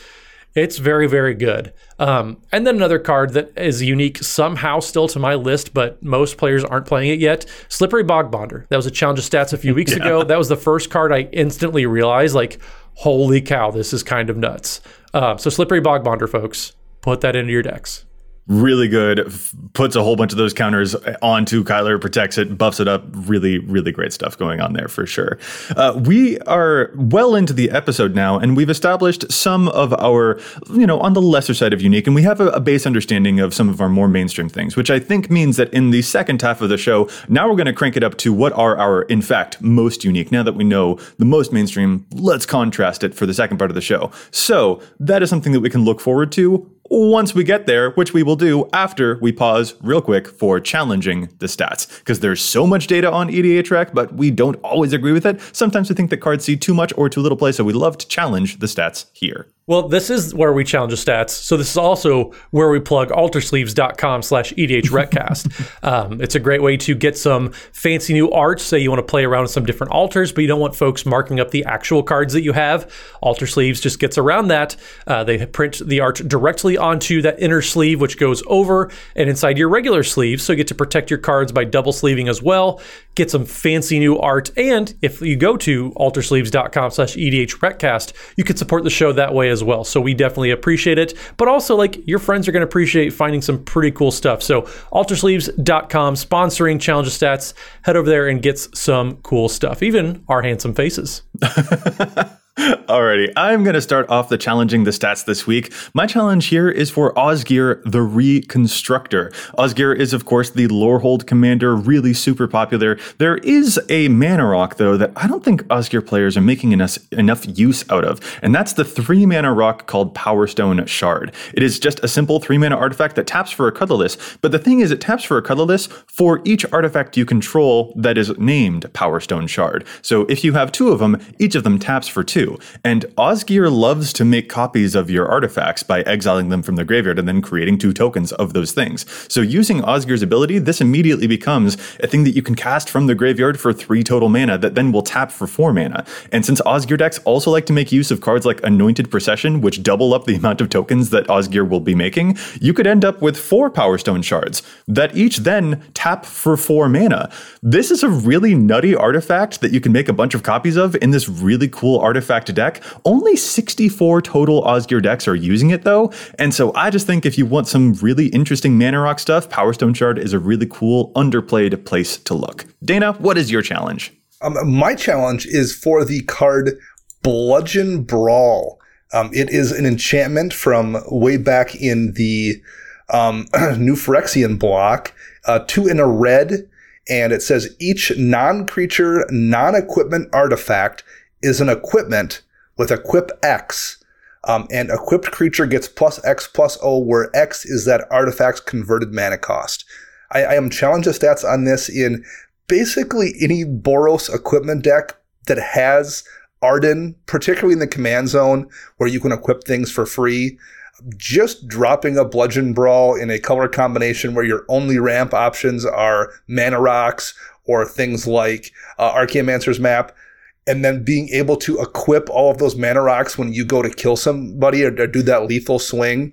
it's very very good. Um, and then another card that is unique somehow still to my list, but most players aren't playing it yet. Slippery Bogbonder. That was a challenge of stats a few weeks yeah. ago. That was the first card I instantly realized, like, holy cow, this is kind of nuts. Uh, so Slippery Bogbonder, folks, put that into your decks really good. F- puts a whole bunch of those counters onto Kyler, protects it, buffs it up. Really, really great stuff going on there for sure. Uh, we are well into the episode now, and we've established some of our, you know, on the lesser side of unique, and we have a, a base understanding of some of our more mainstream things, which I think means that in the second half of the show, now we're going to crank it up to what are our, in fact, most unique. Now that we know the most mainstream, let's contrast it for the second part of the show. So that is something that we can look forward to once we get there, which we will do after we pause real quick for challenging the stats. Because there's so much data on EDHREC, but we don't always agree with it. Sometimes we think that cards see too much or too little play, so we love to challenge the stats here. Well, this is where we challenge the stats. So this is also where we plug altersleeves.com slash EDHRECast. um, it's a great way to get some fancy new art. Say you want to play around with some different alters, but you don't want folks marking up the actual cards that you have. Alter Sleeves just gets around that. Uh, they print the art directly onto that inner sleeve, which goes over and inside your regular sleeve. So you get to protect your cards by double sleeving as well. Get some fancy new art. And if you go to altersleeves.com slash EDHRECast, you can support the show that way as well. So we definitely appreciate it. But also, like, your friends are going to appreciate finding some pretty cool stuff. So altersleeves.com, sponsoring Challenge of Stats. Head over there and get some cool stuff, even our handsome faces. Alrighty, I'm going to start off the challenging the stats this week. My challenge here is for Osgir the Reconstructor. Osgir is, of course, the Lorehold commander, really super popular. There is a mana rock, though, that I don't think Osgir players are making enough, enough use out of, and that's the three mana rock called Powerstone Shard. It is just a simple three mana artifact that taps for a colorless, but the thing is, it taps for a colorless for each artifact you control that is named Powerstone Shard. So if you have two of them, each of them taps for two. And Osgir loves to make copies of your artifacts by exiling them from the graveyard and then creating two tokens of those things. So using Osgir's ability, this immediately becomes a thing that you can cast from the graveyard for three total mana that then will tap for four mana. And since Osgir decks also like to make use of cards like Anointed Procession, which double up the amount of tokens that Osgir will be making, you could end up with four Powerstone shards that each then tap for four mana. This is a really nutty artifact that you can make a bunch of copies of in this really cool artifact deck. Only 64 total Osgir decks are using it though, and so I just think if you want some really interesting mana rock stuff, Powerstone Shard is a really cool, underplayed place to look. Dana, what is your challenge? Um, my challenge is for the card Bludgeon Brawl. Um, it is an enchantment from way back in the um, New Phyrexian block. Uh, two in a red, and it says each non creature, non equipment artifact is an equipment with equip X. Um, and equipped creature gets plus X plus O, where X is that artifact's converted mana cost. I, I am challenging stats on this in basically any Boros equipment deck that has Ardenn, particularly in the command zone where you can equip things for free, just dropping a bludgeon brawl in a color combination where your only ramp options are mana rocks or things like uh, Archaeomancer's map, and then being able to equip all of those mana rocks when you go to kill somebody or, or do that lethal swing.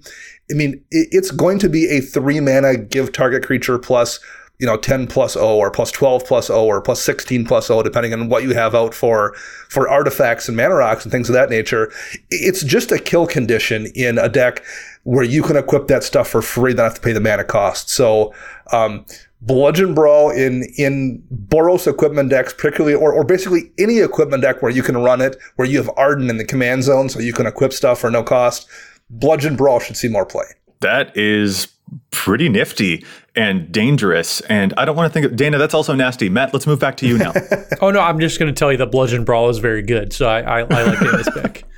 I mean, it, it's going to be a three mana give target creature plus you know 10 plus O or plus 12 plus O or plus 16 plus O depending on what you have out for for artifacts and mana rocks and things of that nature it's just a kill condition in a deck where you can equip that stuff for free don't have to pay the mana cost so um, Bludgeon Brawl in in Boros equipment decks, particularly, or, or basically any equipment deck where you can run it, where you have Ardenn in the command zone, so you can equip stuff for no cost. Bludgeon Brawl should see more play. That is pretty nifty and dangerous. And I don't want to think of Dana, that's also nasty. Matt, let's move back to you now. oh, no, I'm just going to tell you that Bludgeon Brawl is very good. So I, I, I like Dana's pick.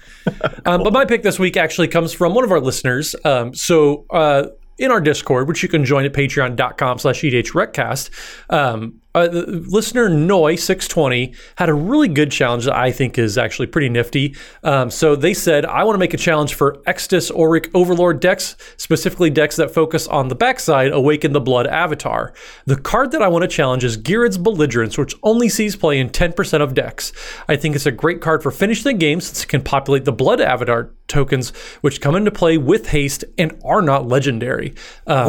Um, but my pick this week actually comes from one of our listeners. Um, so uh, in our Discord, which you can join at patreon.com slash edhrecast, um, uh, listener Noi620 had a really good challenge that I think is actually pretty nifty. Um, so they said, I want to make a challenge for Extus Oriq Overlord decks, specifically decks that focus on the backside, Awaken the Blood Avatar. The card that I want to challenge is Ghired's Belligerence, which only sees play in 10% of decks. I think it's a great card for finishing the game since it can populate the Blood Avatar tokens, which come into play with haste and are not legendary. Um,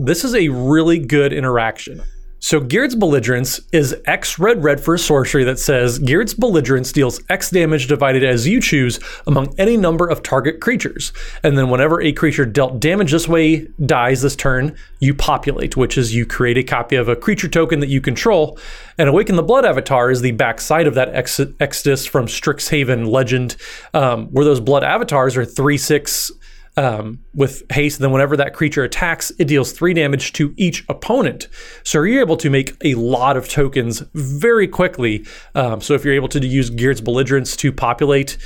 this is a really good interaction. So Ghired's Belligerence is X red red for a sorcery that says Ghired's Belligerence deals X damage divided as you choose among any number of target creatures. And then whenever a creature dealt damage this way dies this turn, you populate, which is you create a copy of a creature token that you control. And Awaken the Blood Avatar is the backside of that Ex- Exodus from Strixhaven legend, um, where those blood avatars are 3 6 um, with haste. Then, whenever that creature attacks, it deals three damage to each opponent. So you're able to make a lot of tokens very quickly. Um, so if you're able to use Ghired's Belligerence to populate,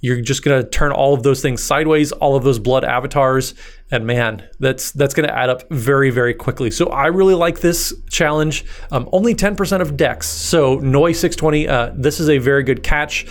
you're just going to turn all of those things sideways, all of those blood avatars, and man, that's that's going to add up very very quickly. So I really like this challenge. Um, only 10% of decks. So Noi 620, uh, this is a very good catch.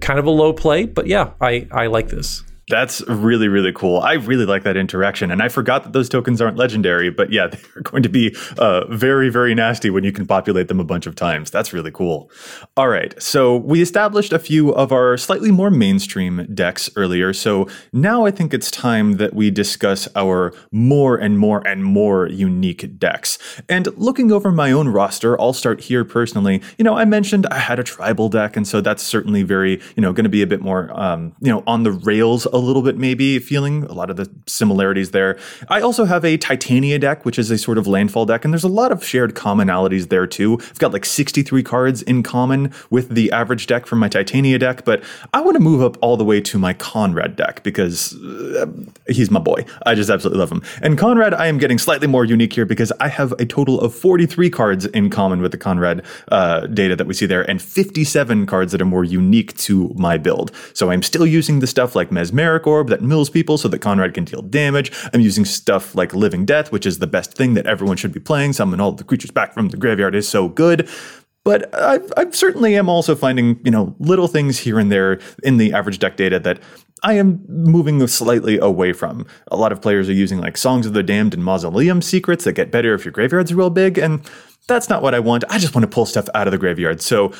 Kind of a low play, but yeah, I I like this. That's really, really cool. I really like that interaction. And I forgot that those tokens aren't legendary, but yeah, they're going to be uh, very, very nasty when you can populate them a bunch of times. That's really cool. All right. So we established a few of our slightly more mainstream decks earlier. So now I think it's time that we discuss our more and more and more unique decks. And looking over my own roster, I'll start here personally. You know, I mentioned I had a tribal deck, and so that's certainly very, you know, going to be a bit more, um, you know, on the rails a little bit, maybe feeling a lot of the similarities there. I also have a Titania deck, which is a sort of landfall deck, and there's a lot of shared commonalities there too. I've got like 63 cards in common with the average deck from my Titania deck, but I want to move up all the way to my Konrad deck because uh, he's my boy. I just absolutely love him. And Konrad, I am getting slightly more unique here because I have a total of 43 cards in common with the Konrad uh, data that we see there, and 57 cards that are more unique to my build. So I'm still using the stuff like Mesmer Mesmeric Orb that mills people so that Konrad can deal damage. I'm using stuff like Living Death, which is the best thing that everyone should be playing. Summon all the creatures back from the graveyard is so good. But I, I certainly am also finding, you know, little things here and there in the average deck data that I am moving slightly away from. A lot of players are using like Songs of the Damned and Mausoleum secrets that get better if your graveyard's real big, and that's not what I want. I just want to pull stuff out of the graveyard. So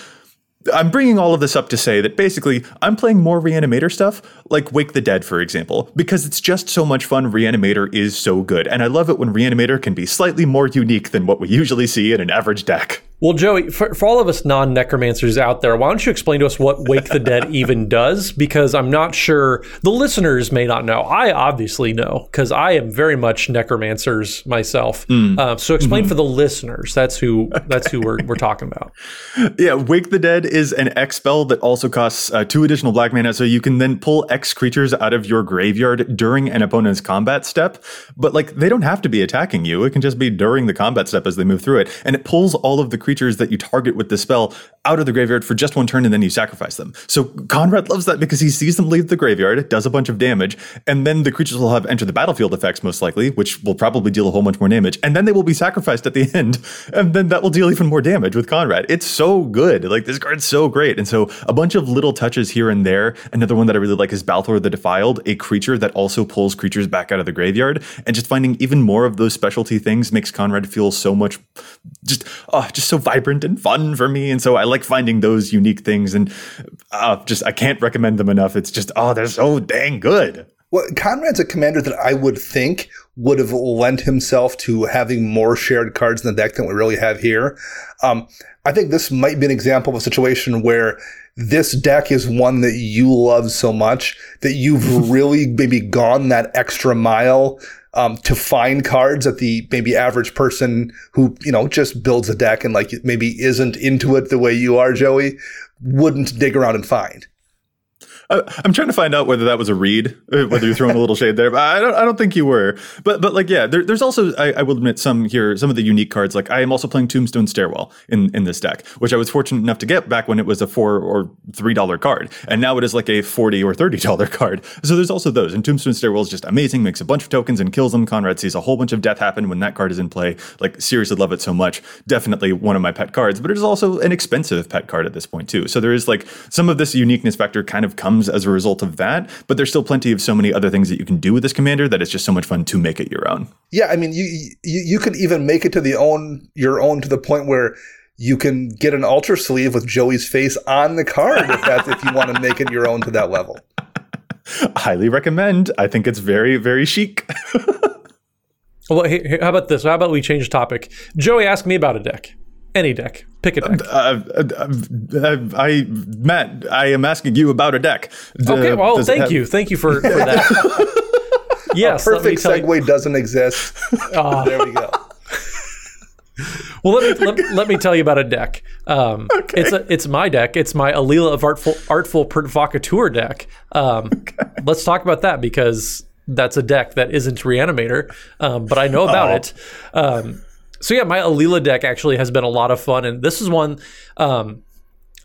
I'm bringing all of this up to say that basically I'm playing more Reanimator stuff, like Wake the Dead, for example, because it's just so much fun. Reanimator is so good. And I love it when Reanimator can be slightly more unique than what we usually see in an average deck. Well, Joey, for, for all of us non necromancers out there, why don't you explain to us what Wake the Dead even does? Because I'm not sure the listeners may not know. I obviously know because I am very much necromancers myself. Mm. Uh, so explain mm-hmm. for the listeners. That's who. Okay. That's who we're we're talking about. Yeah, Wake the Dead is an X spell that also costs uh, two additional black mana, so you can then pull X creatures out of your graveyard during an opponent's combat step. But like they don't have to be attacking you; it can just be during the combat step as they move through it, and it pulls all of the creatures that you target with the spell out of the graveyard for just one turn and then you sacrifice them. So Konrad loves that because he sees them leave the graveyard, it does a bunch of damage, and then the creatures will have enter the battlefield effects most likely, which will probably deal a whole bunch more damage, and then they will be sacrificed at the end, and then that will deal even more damage with Konrad. It's so good. Like this card's so great. And so a bunch of little touches here and there. Another one that I really like is Balthor the Defiled, a creature that also pulls creatures back out of the graveyard, and just finding even more of those specialty things makes Konrad feel so much just oh, just so vibrant and fun for me. And so I like finding those unique things and uh, just I can't recommend them enough. It's just oh, they're so dang good. Well, Konrad's a commander that I would think would have lent himself to having more shared cards in the deck than we really have here. Um, I think this might be an example of a situation where this deck is one that you love so much that you've really maybe gone that extra mile um, to find cards that the maybe average person who you know just builds a deck and like maybe isn't into it the way you are, Joey, wouldn't dig around and find. I'm trying to find out whether that was a read, uh, whether you're throwing a little shade there. But I don't, I don't think you were. But, but like, yeah, there, there's also, I, I, will admit, some here, some of the unique cards. Like, I am also playing Tombstone Stairwell in, in this deck, which I was fortunate enough to get back when it was a four or three dollar card, and now it is like a forty or thirty dollar card. So there's also those. And Tombstone Stairwell is just amazing. Makes a bunch of tokens and kills them. Konrad sees a whole bunch of death happen when that card is in play. Like, seriously, love it so much. Definitely one of my pet cards. But it is also an expensive pet card at this point too. So there is like some of this uniqueness factor kind of comes as a result of that, but there's still plenty of so many other things that you can do with this commander that it's just so much fun to make it your own. Yeah, I mean, you you, you could even make it to the own your own to the point where you can get an Alter Sleeve with Joey's face on the card if that's if you want to make it your own to that level. Highly recommend. I think it's very very chic. well, hey, how about this? How about we change topic? Joey, ask me about a deck. Any deck. Pick a deck. Uh, uh, uh, I, Matt, I am asking you about a deck. okay, well, thank have... you. Thank you for, for that. yes. A perfect segue you. doesn't exist. Oh. There we go. well, let me let, let, me tell you about a deck. Um, okay. It's a, it's my deck. It's my Alela of Artful Artful Provocateur deck. Um, okay. Let's talk about that because that's a deck that isn't Reanimator, um, but I know about oh. it. So yeah, my Alela deck actually has been a lot of fun, and this is one. Um,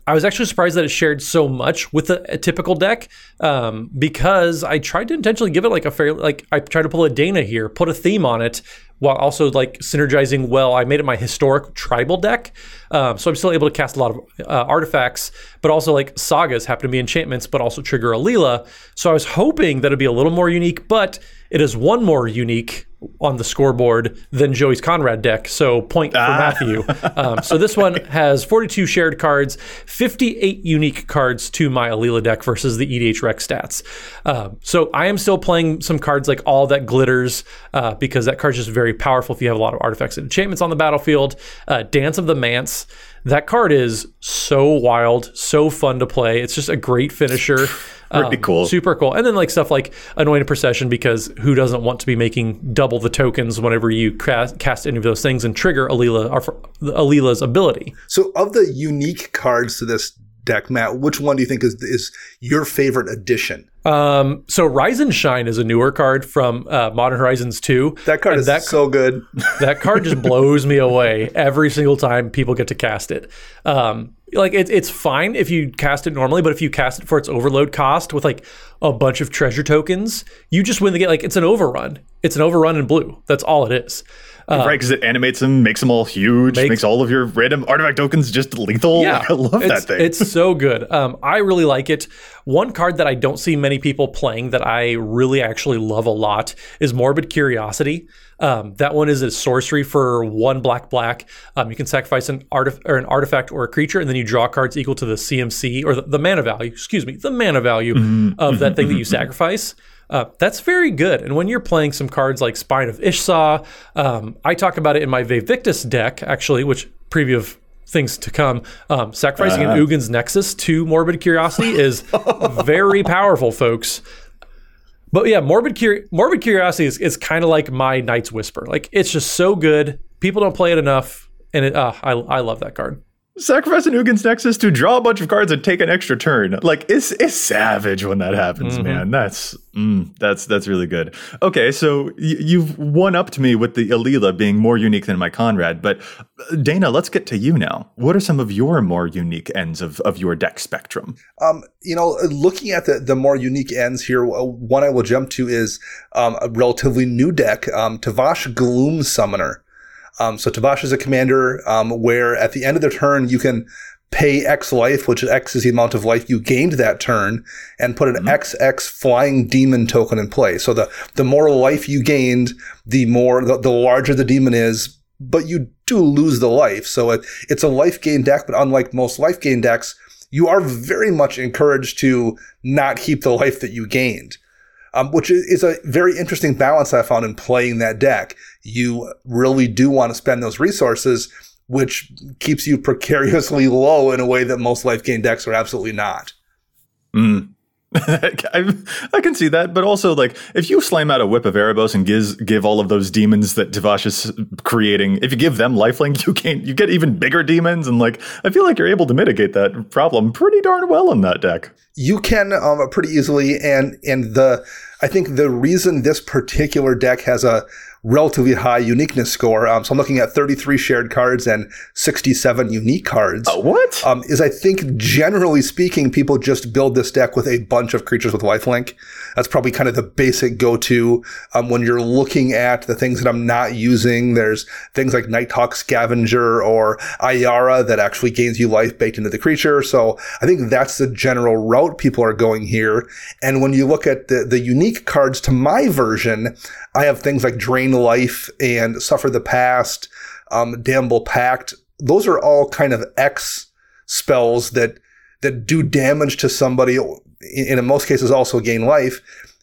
I was actually surprised that it shared so much with a, a typical deck um, because I tried to intentionally give it like a fair, like I tried to pull a Dana here, put a theme on it, while also like synergizing well. I made it my historic tribal deck, um, so I'm still able to cast a lot of uh, artifacts, but also like sagas happen to be enchantments, but also trigger Alela. So I was hoping that it'd be a little more unique, but it is one more unique on the scoreboard than Joey's Konrad deck. So point ah. for Matthew. Um, so this one has 42 shared cards, 58 unique cards to my Alela deck versus the EDH Rec stats. Uh, so I am still playing some cards like All That Glitters uh, because that card's just very powerful if you have a lot of artifacts and enchantments on the battlefield. Uh, Dance of the Manse. That card is so wild, so fun to play. It's just a great finisher. Pretty um, cool. Super cool. And then like stuff like Anointed Procession because who doesn't want to be making double the tokens whenever you cast, cast any of those things and trigger Alela or Alela's ability. So of the unique cards to this deck, Matt, which one do you think is is your favorite addition? Um, so Rise and Shine is a newer card from uh, Modern Horizons 2. That card is that, so good. that card just blows me away every single time people get to cast it. Um, like it's it's fine if you cast it normally, but if you cast it for its overload cost with like a bunch of treasure tokens, you just win the game. Like it's an overrun. It's an overrun in blue. That's all it is. Uh, right, because it animates them, makes them all huge, makes, makes, all of your random artifact tokens just lethal. Yeah, I love that thing. it's so good. Um, I really like it. One card that I don't see many people playing that I really actually love a lot is Morbid Curiosity. Um, that one is a sorcery for one black black. Um, you can sacrifice an, artif- or an artifact or a creature, and then you draw cards equal to the CMC or the, the mana value. Excuse me, the mana value mm-hmm. of that thing that you mm-hmm. sacrifice. Uh, that's very good. And when you're playing some cards like Spine of Ish Sah, um, I talk about it in my Vivictus deck, actually, which preview of things to come. Um, sacrificing uh-huh. an Ugin's Nexus to Morbid Curiosity is very powerful, folks. But yeah, Morbid, Cur- Morbid Curiosity is, is kind of like my Night's Whisper. Like, it's just so good. People don't play it enough. And it, uh, I, I love that card. Sacrifice an Ugin's Nexus to draw a bunch of cards and take an extra turn. Like it's it's savage when that happens, mm-hmm. man. That's mm, that's that's really good. Okay, so y- you've one up to me with the Alela being more unique than my Konrad, but uh, Dana, let's get to you now. What are some of your more unique ends of, of your deck spectrum? Um, you know, looking at the the more unique ends here, one I will jump to is um, a relatively new deck, um, Tivash Gloom Summoner. Um, so Tivash is a commander um, where at the end of the turn you can pay X life, which X is the amount of life you gained that turn, and put an mm-hmm. XX flying demon token in play. So the the more life you gained, the more the, the larger the demon is, but you do lose the life. So it, it's a life gain deck, but unlike most life gain decks, you are very much encouraged to not keep the life that you gained um, which is a very interesting balance I found in playing that deck. You really do want to spend those resources, which keeps you precariously low in a way that most life gain decks are absolutely not. Mm. I, I, can see that, but also like if you slam out a whip of Erebos and gives give all of those demons that Tivash is creating, if you give them lifelink, you can you get even bigger demons, and like I feel like you're able to mitigate that problem pretty darn well in that deck. You can um, pretty easily, and and the I think the reason this particular deck has a relatively high uniqueness score. Um, so I'm looking at 33 shared cards and 67 unique cards. Uh, what? Um, is I think generally speaking, people just build this deck with a bunch of creatures with lifelink. That's probably kind of the basic go-to um, when you're looking at the things that I'm not using. There's things like Nighthawk Scavenger or Ayara that actually gains you life baked into the creature. So I think that's the general route people are going here. And when you look at the, the unique cards to my version, I have things like Drain Life and Suffer the Past, um, Damnable Pact. Those are all kind of X spells that that do damage to somebody, and in most cases also gain life.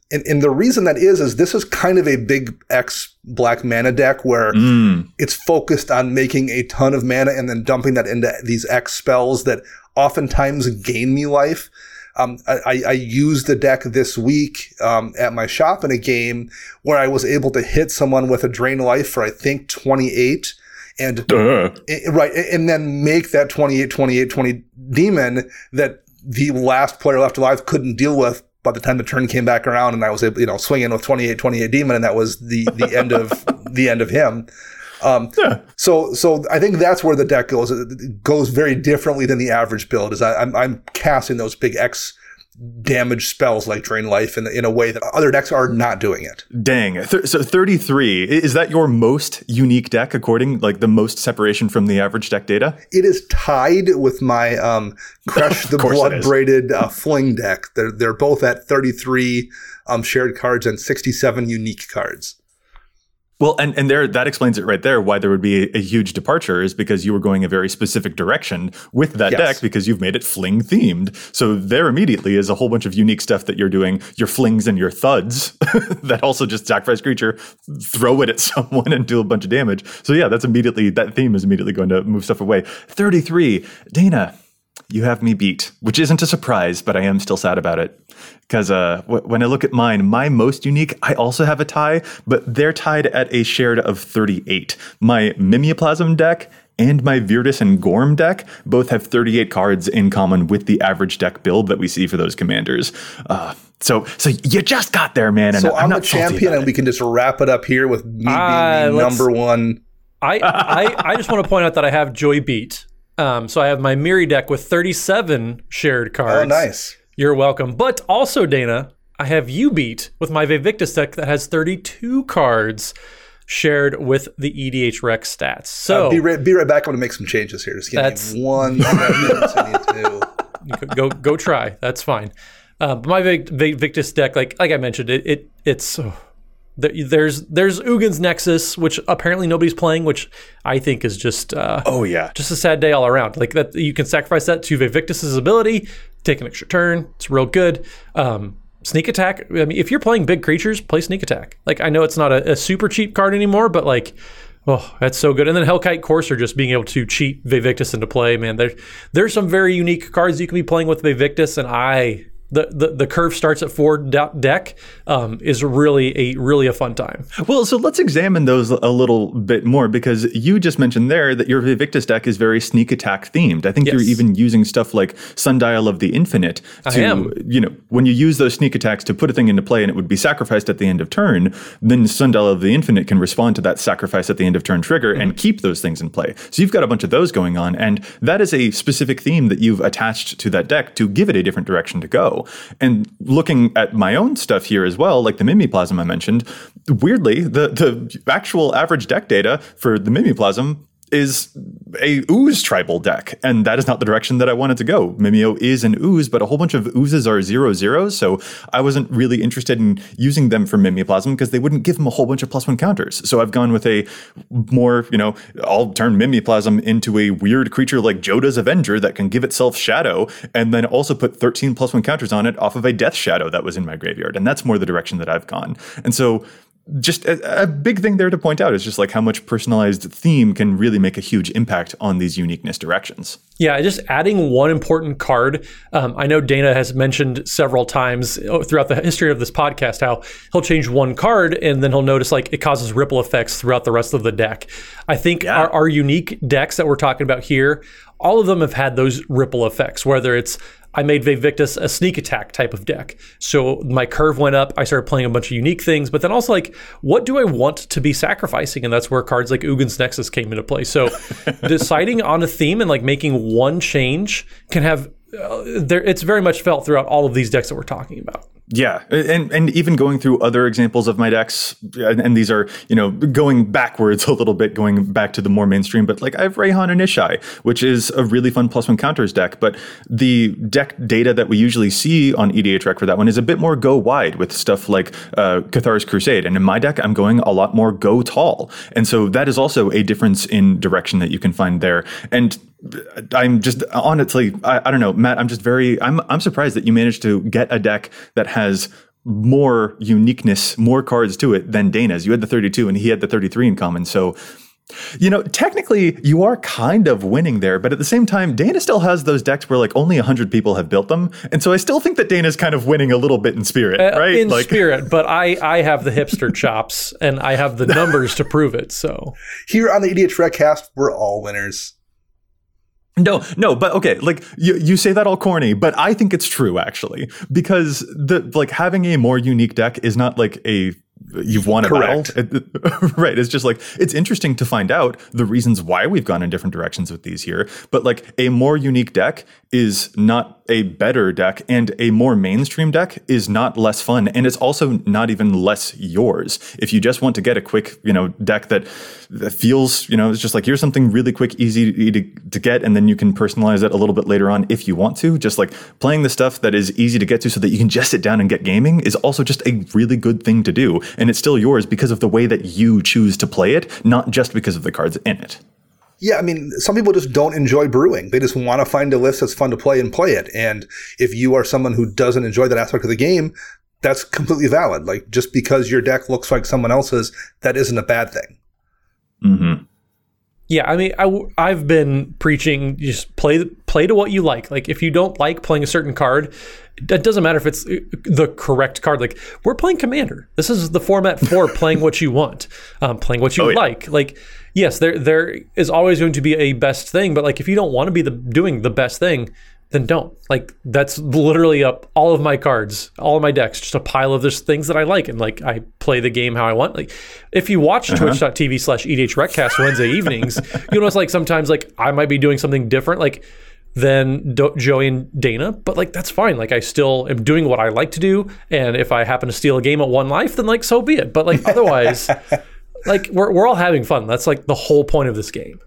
And, and, the reason that is is this is kind of a big X black mana deck where mm. it's focused on making a ton of mana and then dumping that into these X spells that oftentimes gain me life. Um, I, I, used the deck this week um, at my shop in a game where I was able to hit someone with a drain life for I think 28 and it, right and then make that 28 28 20 demon that the last player left alive couldn't deal with by the time the turn came back around and I was able, you know, swinging with 28, 28 demon and that was the, the end of the end of him. Um, yeah. So, so I think that's where the deck goes. It goes very differently than the average build. Is I, am I'm, I'm casting those big X damage spells like drain life in, in a way that other decks are not doing it. Dang. So 33 is that your most unique deck according like the most separation from the average deck data? It is tied with my um, Crush the Blood Braided uh, Fling deck. They're they're both at 33 um, shared cards and 67 unique cards. Well, and, and there that explains it right there why there would be a, a, huge departure is because you were going a very specific direction with that yes. deck because you've made it fling themed. So there immediately is a whole bunch of unique stuff that you're doing, your flings and your thuds that also just sacrifice creature, throw it at someone and do a bunch of damage. So yeah, that's immediately that theme is immediately going to move stuff away. 33, Dana, you have me beat, which isn't a surprise, but I am still sad about it. Because uh, w- when I look at mine, my most unique, I also have a tie, but they're tied at a shared of 38. My Mimeoplasm deck and my Virtus and Gorm deck both have 38 cards in common with the average deck build that we see for those commanders. Uh, so, so you just got there, man. And so I'm, I'm the champion, and we can just wrap it up here with me uh, being number one. I, I, I just want to point out that I have Joy beat. Um, so I have my Miri deck with 37 shared cards. Oh, nice. You're welcome. But also, Dana, I have you beat with my Vivictus deck that has 32 cards shared with the EDH Rec stats. So uh, be, right, be right back. I'm going to make some changes here. Just give that's, me one. go go try. That's fine. Uh, but my Victus deck, like like I mentioned, it, it it's. Oh, there's there's Ugin's Nexus, which apparently nobody's playing, which I think is just uh, oh yeah, just a sad day all around. Like that, you can sacrifice that to Vivictus's ability, take an extra turn. It's real good. Um, sneak attack. I mean, if you're playing big creatures, play sneak attack. Like I know it's not a, a super cheap card anymore, but like. Oh, that's so good. And then Hellkite Courser just being able to cheat Vivictus into play, man. There, there's some very unique cards you can be playing with Vivictus, and I the, the, the curve starts at four de- deck um, is really a really a fun time. Well, so let's examine those a little bit more because you just mentioned there that your Vivictus deck is very sneak attack themed. I think Yes. you're even using stuff like Sundial of the Infinite to, am. you know, when you use those sneak attacks to put a thing into play and it would be sacrificed at the end of turn, then Sundial of the Infinite can respond to that sacrifice at the end of turn trigger and keep those things in play. So you've got a bunch of those going on, and that is a specific theme that you've attached to that deck to give it a different direction to go. And looking at my own stuff here as well, like the Mimeoplasm I mentioned, weirdly, the the actual average deck data for the Mimeoplasm is a ooze tribal deck, and that is not the direction that I wanted to go. Mimeo is an ooze, but a whole bunch of oozes are zero zeros, so I wasn't really interested in using them for Mimeoplasm because they wouldn't give them a whole bunch of plus one counters. So I've gone with a more, you know, I'll turn Mimeoplasm into a weird creature like Jodah's Avenger that can give itself shadow, and then also put 13 plus one counters on it off of a Death Shadow that was in my graveyard, and that's more the direction that I've gone. And so just a, a big thing there to point out is just like how much personalized theme can really make a huge impact on these uniqueness directions. Yeah, just adding one important card. Um, I know Dana has mentioned several times uh, throughout the history of this podcast how he'll change one card and then he'll notice like it causes ripple effects throughout the rest of the deck. I think our, our unique decks that we're talking about here, all of them have had those ripple effects, whether it's I made Vivictus a sneak attack type of deck. So my curve went up. I started playing a bunch of unique things, but then also like, what do I want to be sacrificing? And that's where cards like Ugin's Nexus came into play. So deciding on a theme and like making one change can have there. It's very much felt throughout all of these decks that we're talking about. Yeah, and and even going through other examples of my decks, and, and these are you know going backwards a little bit, going back to the more mainstream. But like I have Reyhan and Ishai, which is a really fun plus one counters deck. But the deck data that we usually see on EDH Rec for that one is a bit more go wide with stuff like uh, Cathar's Crusade. And in my deck, I'm going a lot more go tall, and so that is also a difference in direction that you can find there. And I'm just honestly, I, I don't know, Matt. I'm just very, I'm, I'm surprised that you managed to get a deck that has more uniqueness, more cards to it than Dana's. You had the 32 and he had the 33 in common. So, you know, technically you are kind of winning there, but at the same time, Dana still has those decks where like only 100 people have built them. And so I still think that Dana's kind of winning a little bit in spirit, right? Uh, In like, spirit, but I I have the hipster chops and I have the numbers to prove it. So Here on the Idiot EDH Recast, we're all winners. No, no, but okay, like you, you say that all corny, but I think it's true actually because the like having a more unique deck is not like a you've won a Correct. battle, right? It's just like it's interesting to find out the reasons why we've gone in different directions with these here, but like a more unique deck is not a better deck, and a more mainstream deck is not less fun, and it's also not even less yours. If you just want to get a quick, you know, deck that, that feels, you know, it's just like here's something really quick, easy to, to get, and then you can personalize it a little bit later on if you want to. Just like playing the stuff that is easy to get to, so that you can just sit down and get gaming, is also just a really good thing to do, and it's still yours because of the way that you choose to play it, not just because of the cards in it. Yeah, I mean, some people just don't enjoy brewing. They just want to find a list that's fun to play and play it. And if you are someone who doesn't enjoy that aspect of the game, that's completely valid. Like, just because your deck looks like someone else's, that isn't a bad thing. Mm-hmm. Yeah, I mean, I, have been preaching just play play to what you like. Like, if you don't like playing a certain card, it doesn't matter if it's the correct card. Like, we're playing Commander. This is the format for playing what you want, um, playing what you Oh, yeah. like. Like, yes, there there is always going to be a best thing, but like, if you don't want to be the doing the best thing, then don't. Like, that's literally up all of my cards, all of my decks, just a pile of just things that I like, and like I play the game how I want. Like, if you watch twitch.tv slash EDH Recast Wednesday evenings, you'll notice like sometimes like I might be doing something different. Like than Do- Joey and Dana, but like that's fine. Like I still am doing what I like to do, and if I happen to steal a game at one life, then like so be it. But like otherwise, like we're we're all having fun. That's like the whole point of this game.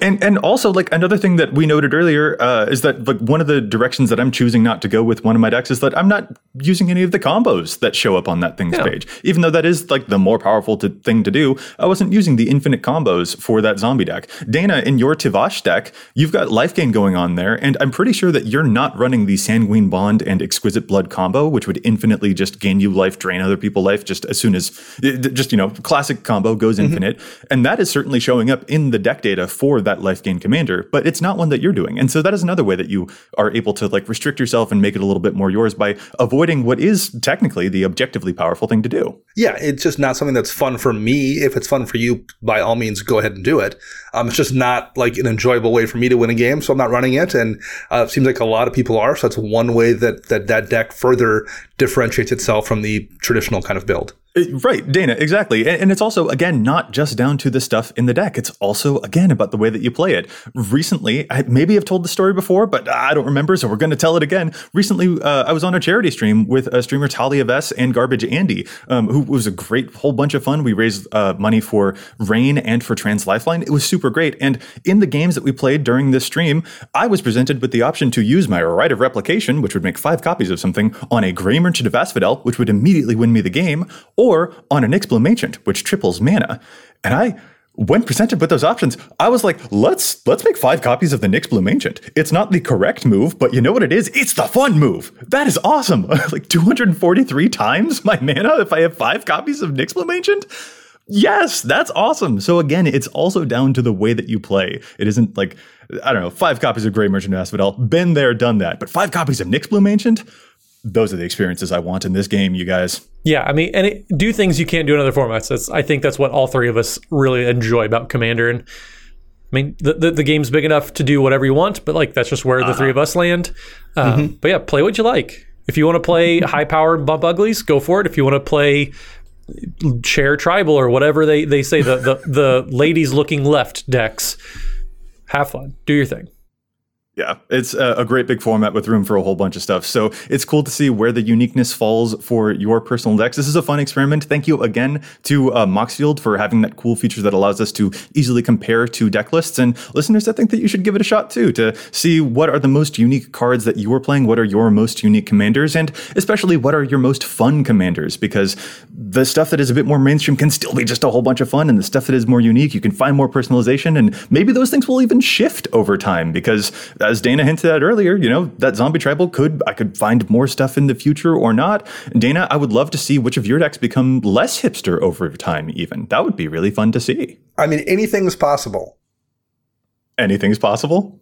And and also like another thing that we noted earlier uh, is that like one of the directions that I'm choosing not to go with one of my decks is that I'm not using any of the combos that show up on that things Yeah. page. Even though that is like the more powerful to, thing to do, I wasn't using the infinite combos for that zombie deck. Dana, in your Tivash deck, you've got life gain going on there, and I'm pretty sure that you're not running the Sanguine Bond and Exquisite Blood combo, which would infinitely just gain you life, drain other people life just as soon as eh, just you know classic combo goes mm-hmm. infinite, and that is certainly showing up in the deck data for that life gain commander, but it's not one that you're doing. And so that is another way that you are able to like restrict yourself and make it a little bit more yours by avoiding what is technically the objectively powerful thing to do. Yeah, it's just not something that's fun for me. If it's fun for you, by all means, go ahead and do it. Um, it's just not like an enjoyable way for me to win a game, so I'm not running it. And uh, it seems like a lot of people are. So that's one way that that that deck further differentiates itself from the traditional kind of build. Uh, right, Dana, exactly. And, it's also, again, not just down to the stuff in the deck. It's also, again, about the way that you play it. Recently, I maybe I've told the story before, but I don't remember, so we're going to tell it again. Recently, uh, I was on a charity stream with a streamer Talia Vess and Garbage Andy, um, who was a great whole bunch of fun. We raised uh, money for RAINN and for Trans Lifeline. It was super great. And in the games that we played during this stream, I was presented with the option to use my Rite of Replication, which would make five copies of something, on a Gray Merchant of Asphodel, which would immediately win me the game, or on an Ancient, which triples mana. And I when presented with those options, I was like, let's let's make five copies of the Nyxbloom Ancient. It's not the correct move, but you know what it is? It's the fun move. That is awesome. like 243 times my mana if I have five copies of Nyxbloom Ancient. Yes, that's awesome. So again, it's also down to the way that you play. It isn't like I don't know, five copies of Gray Merchant of Asphodel. Been there, done that. But five copies of Nyxbloom Ancient those are the experiences I want in this game, you guys. Yeah, I mean, and it, do things you can't do in other formats. That's I think that's what all three of us really enjoy about Commander. And I mean, the the, the game's big enough to do whatever you want, but like that's just where uh-huh. the three of us land. Uh, mm-hmm. But yeah, play what you like. If you want to play high powered bump uglies, go for it. If you want to play share tribal or whatever they, they say the, the the ladies looking left decks, have fun. Do your thing. Yeah, it's a, great big format with room for a whole bunch of stuff. So it's cool to see where the uniqueness falls for your personal decks. This is a fun experiment. Thank you again to uh, Moxfield for having that cool feature that allows us to easily compare two deck lists. And listeners, I think that you should give it a shot too to see what are the most unique cards that you are playing, what are your most unique commanders, and especially what are your most fun commanders. Because the stuff that is a bit more mainstream can still be just a whole bunch of fun, and the stuff that is more unique, you can find more personalization, and maybe those things will even shift over time because. As Dana hinted at earlier, you know, that zombie tribal could I could find more stuff in the future or not. Dana, I would love to see which of your decks become less hipster over time, even. That would be really fun to see. I mean, anything's possible. Anything's possible?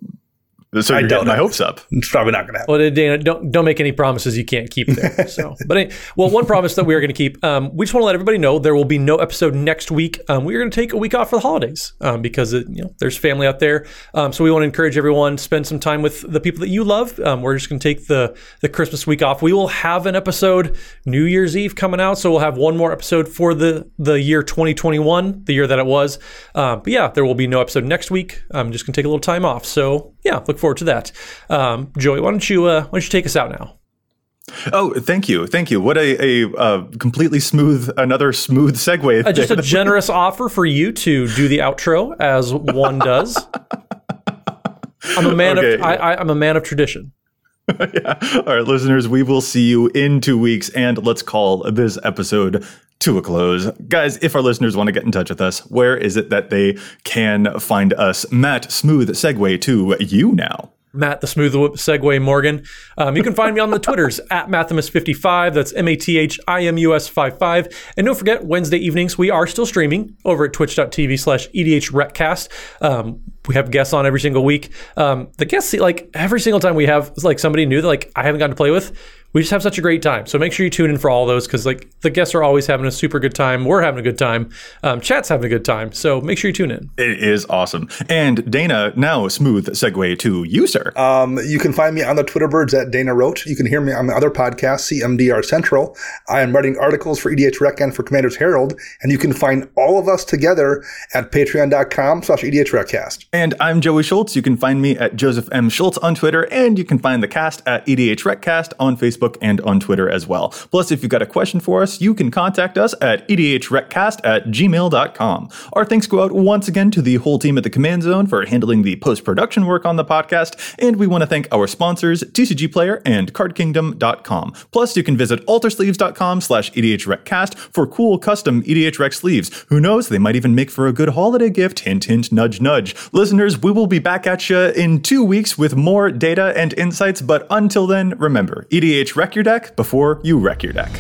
So you're I getting my hopes up. It's probably not going to happen. Well, Dana, don't don't make any promises you can't keep there. So, but anyway, well, one promise that we are going to keep. Um, we just want to let everybody know there will be no episode next week. Um, we are going to take a week off for the holidays um, because it, you know there's family out there. Um, so we want to encourage everyone to spend some time with the people that you love. Um, we're just going to take the the Christmas week off. We will have an episode New Year's Eve coming out, so we'll have one more episode for the the year 2021, the year that it was. Um, but yeah, there will be no episode next week. I'm just going to take a little time off. So yeah, look forward to that. Um, Joey, why don't you uh, why don't you take us out now? Oh, thank you, thank you. What a, a uh, completely smooth, another smooth segue. Uh, just a generous offer for you to do the outro as one does. I'm a man okay. of I, I, I'm a man of tradition. yeah. All right, listeners, we will see you in two weeks, and let's call this episode to a close. Guys, if our listeners want to get in touch with us, where is it that they can find us? Matt, smooth segue to you now. Matt, the smooth segue Morgan. Um, you can find me on the Twitters at Mathimus55. That's M A T H I M U S 55. And don't forget, Wednesday evenings, we are still streaming over at twitch.tv slash EDHRECast. Um, we have guests on every single week. Um, the guests, like every single time we have like somebody new that like I haven't gotten to play with, we just have such a great time. So make sure you tune in for all those because like the guests are always having a super good time. We're having a good time. Um, chat's having a good time. So make sure you tune in. It is awesome. And Dana, now a smooth segue to you, sir. Um, you can find me on the Twitter birds at Dana Roach. You can hear me on the other podcast, CMDR Central. I am writing articles for EDH Rec and for Commander's Herald, and you can find all of us together at patreon.com slash EDH Recast. And I'm Joey Schultz. You can find me at Joseph M. Schultz on Twitter, and you can find the cast at EDH Recast on Facebook Facebook and on Twitter as well. Plus, if you've got a question for us, you can contact us at edhrecast at gmail.com. Our thanks go out once again to the whole team at the Command Zone for handling the post production work on the podcast, and we want to thank our sponsors, TCG Player and CardKingdom.com. Plus, you can visit altersleeves.com slash edhrecast for cool custom EDHREC sleeves. Who knows, they might even make for a good holiday gift. Hint, hint, nudge, nudge. Listeners, we will be back at you in two weeks with more data and insights, but until then, remember, EDH wreck your deck before you wreck your deck.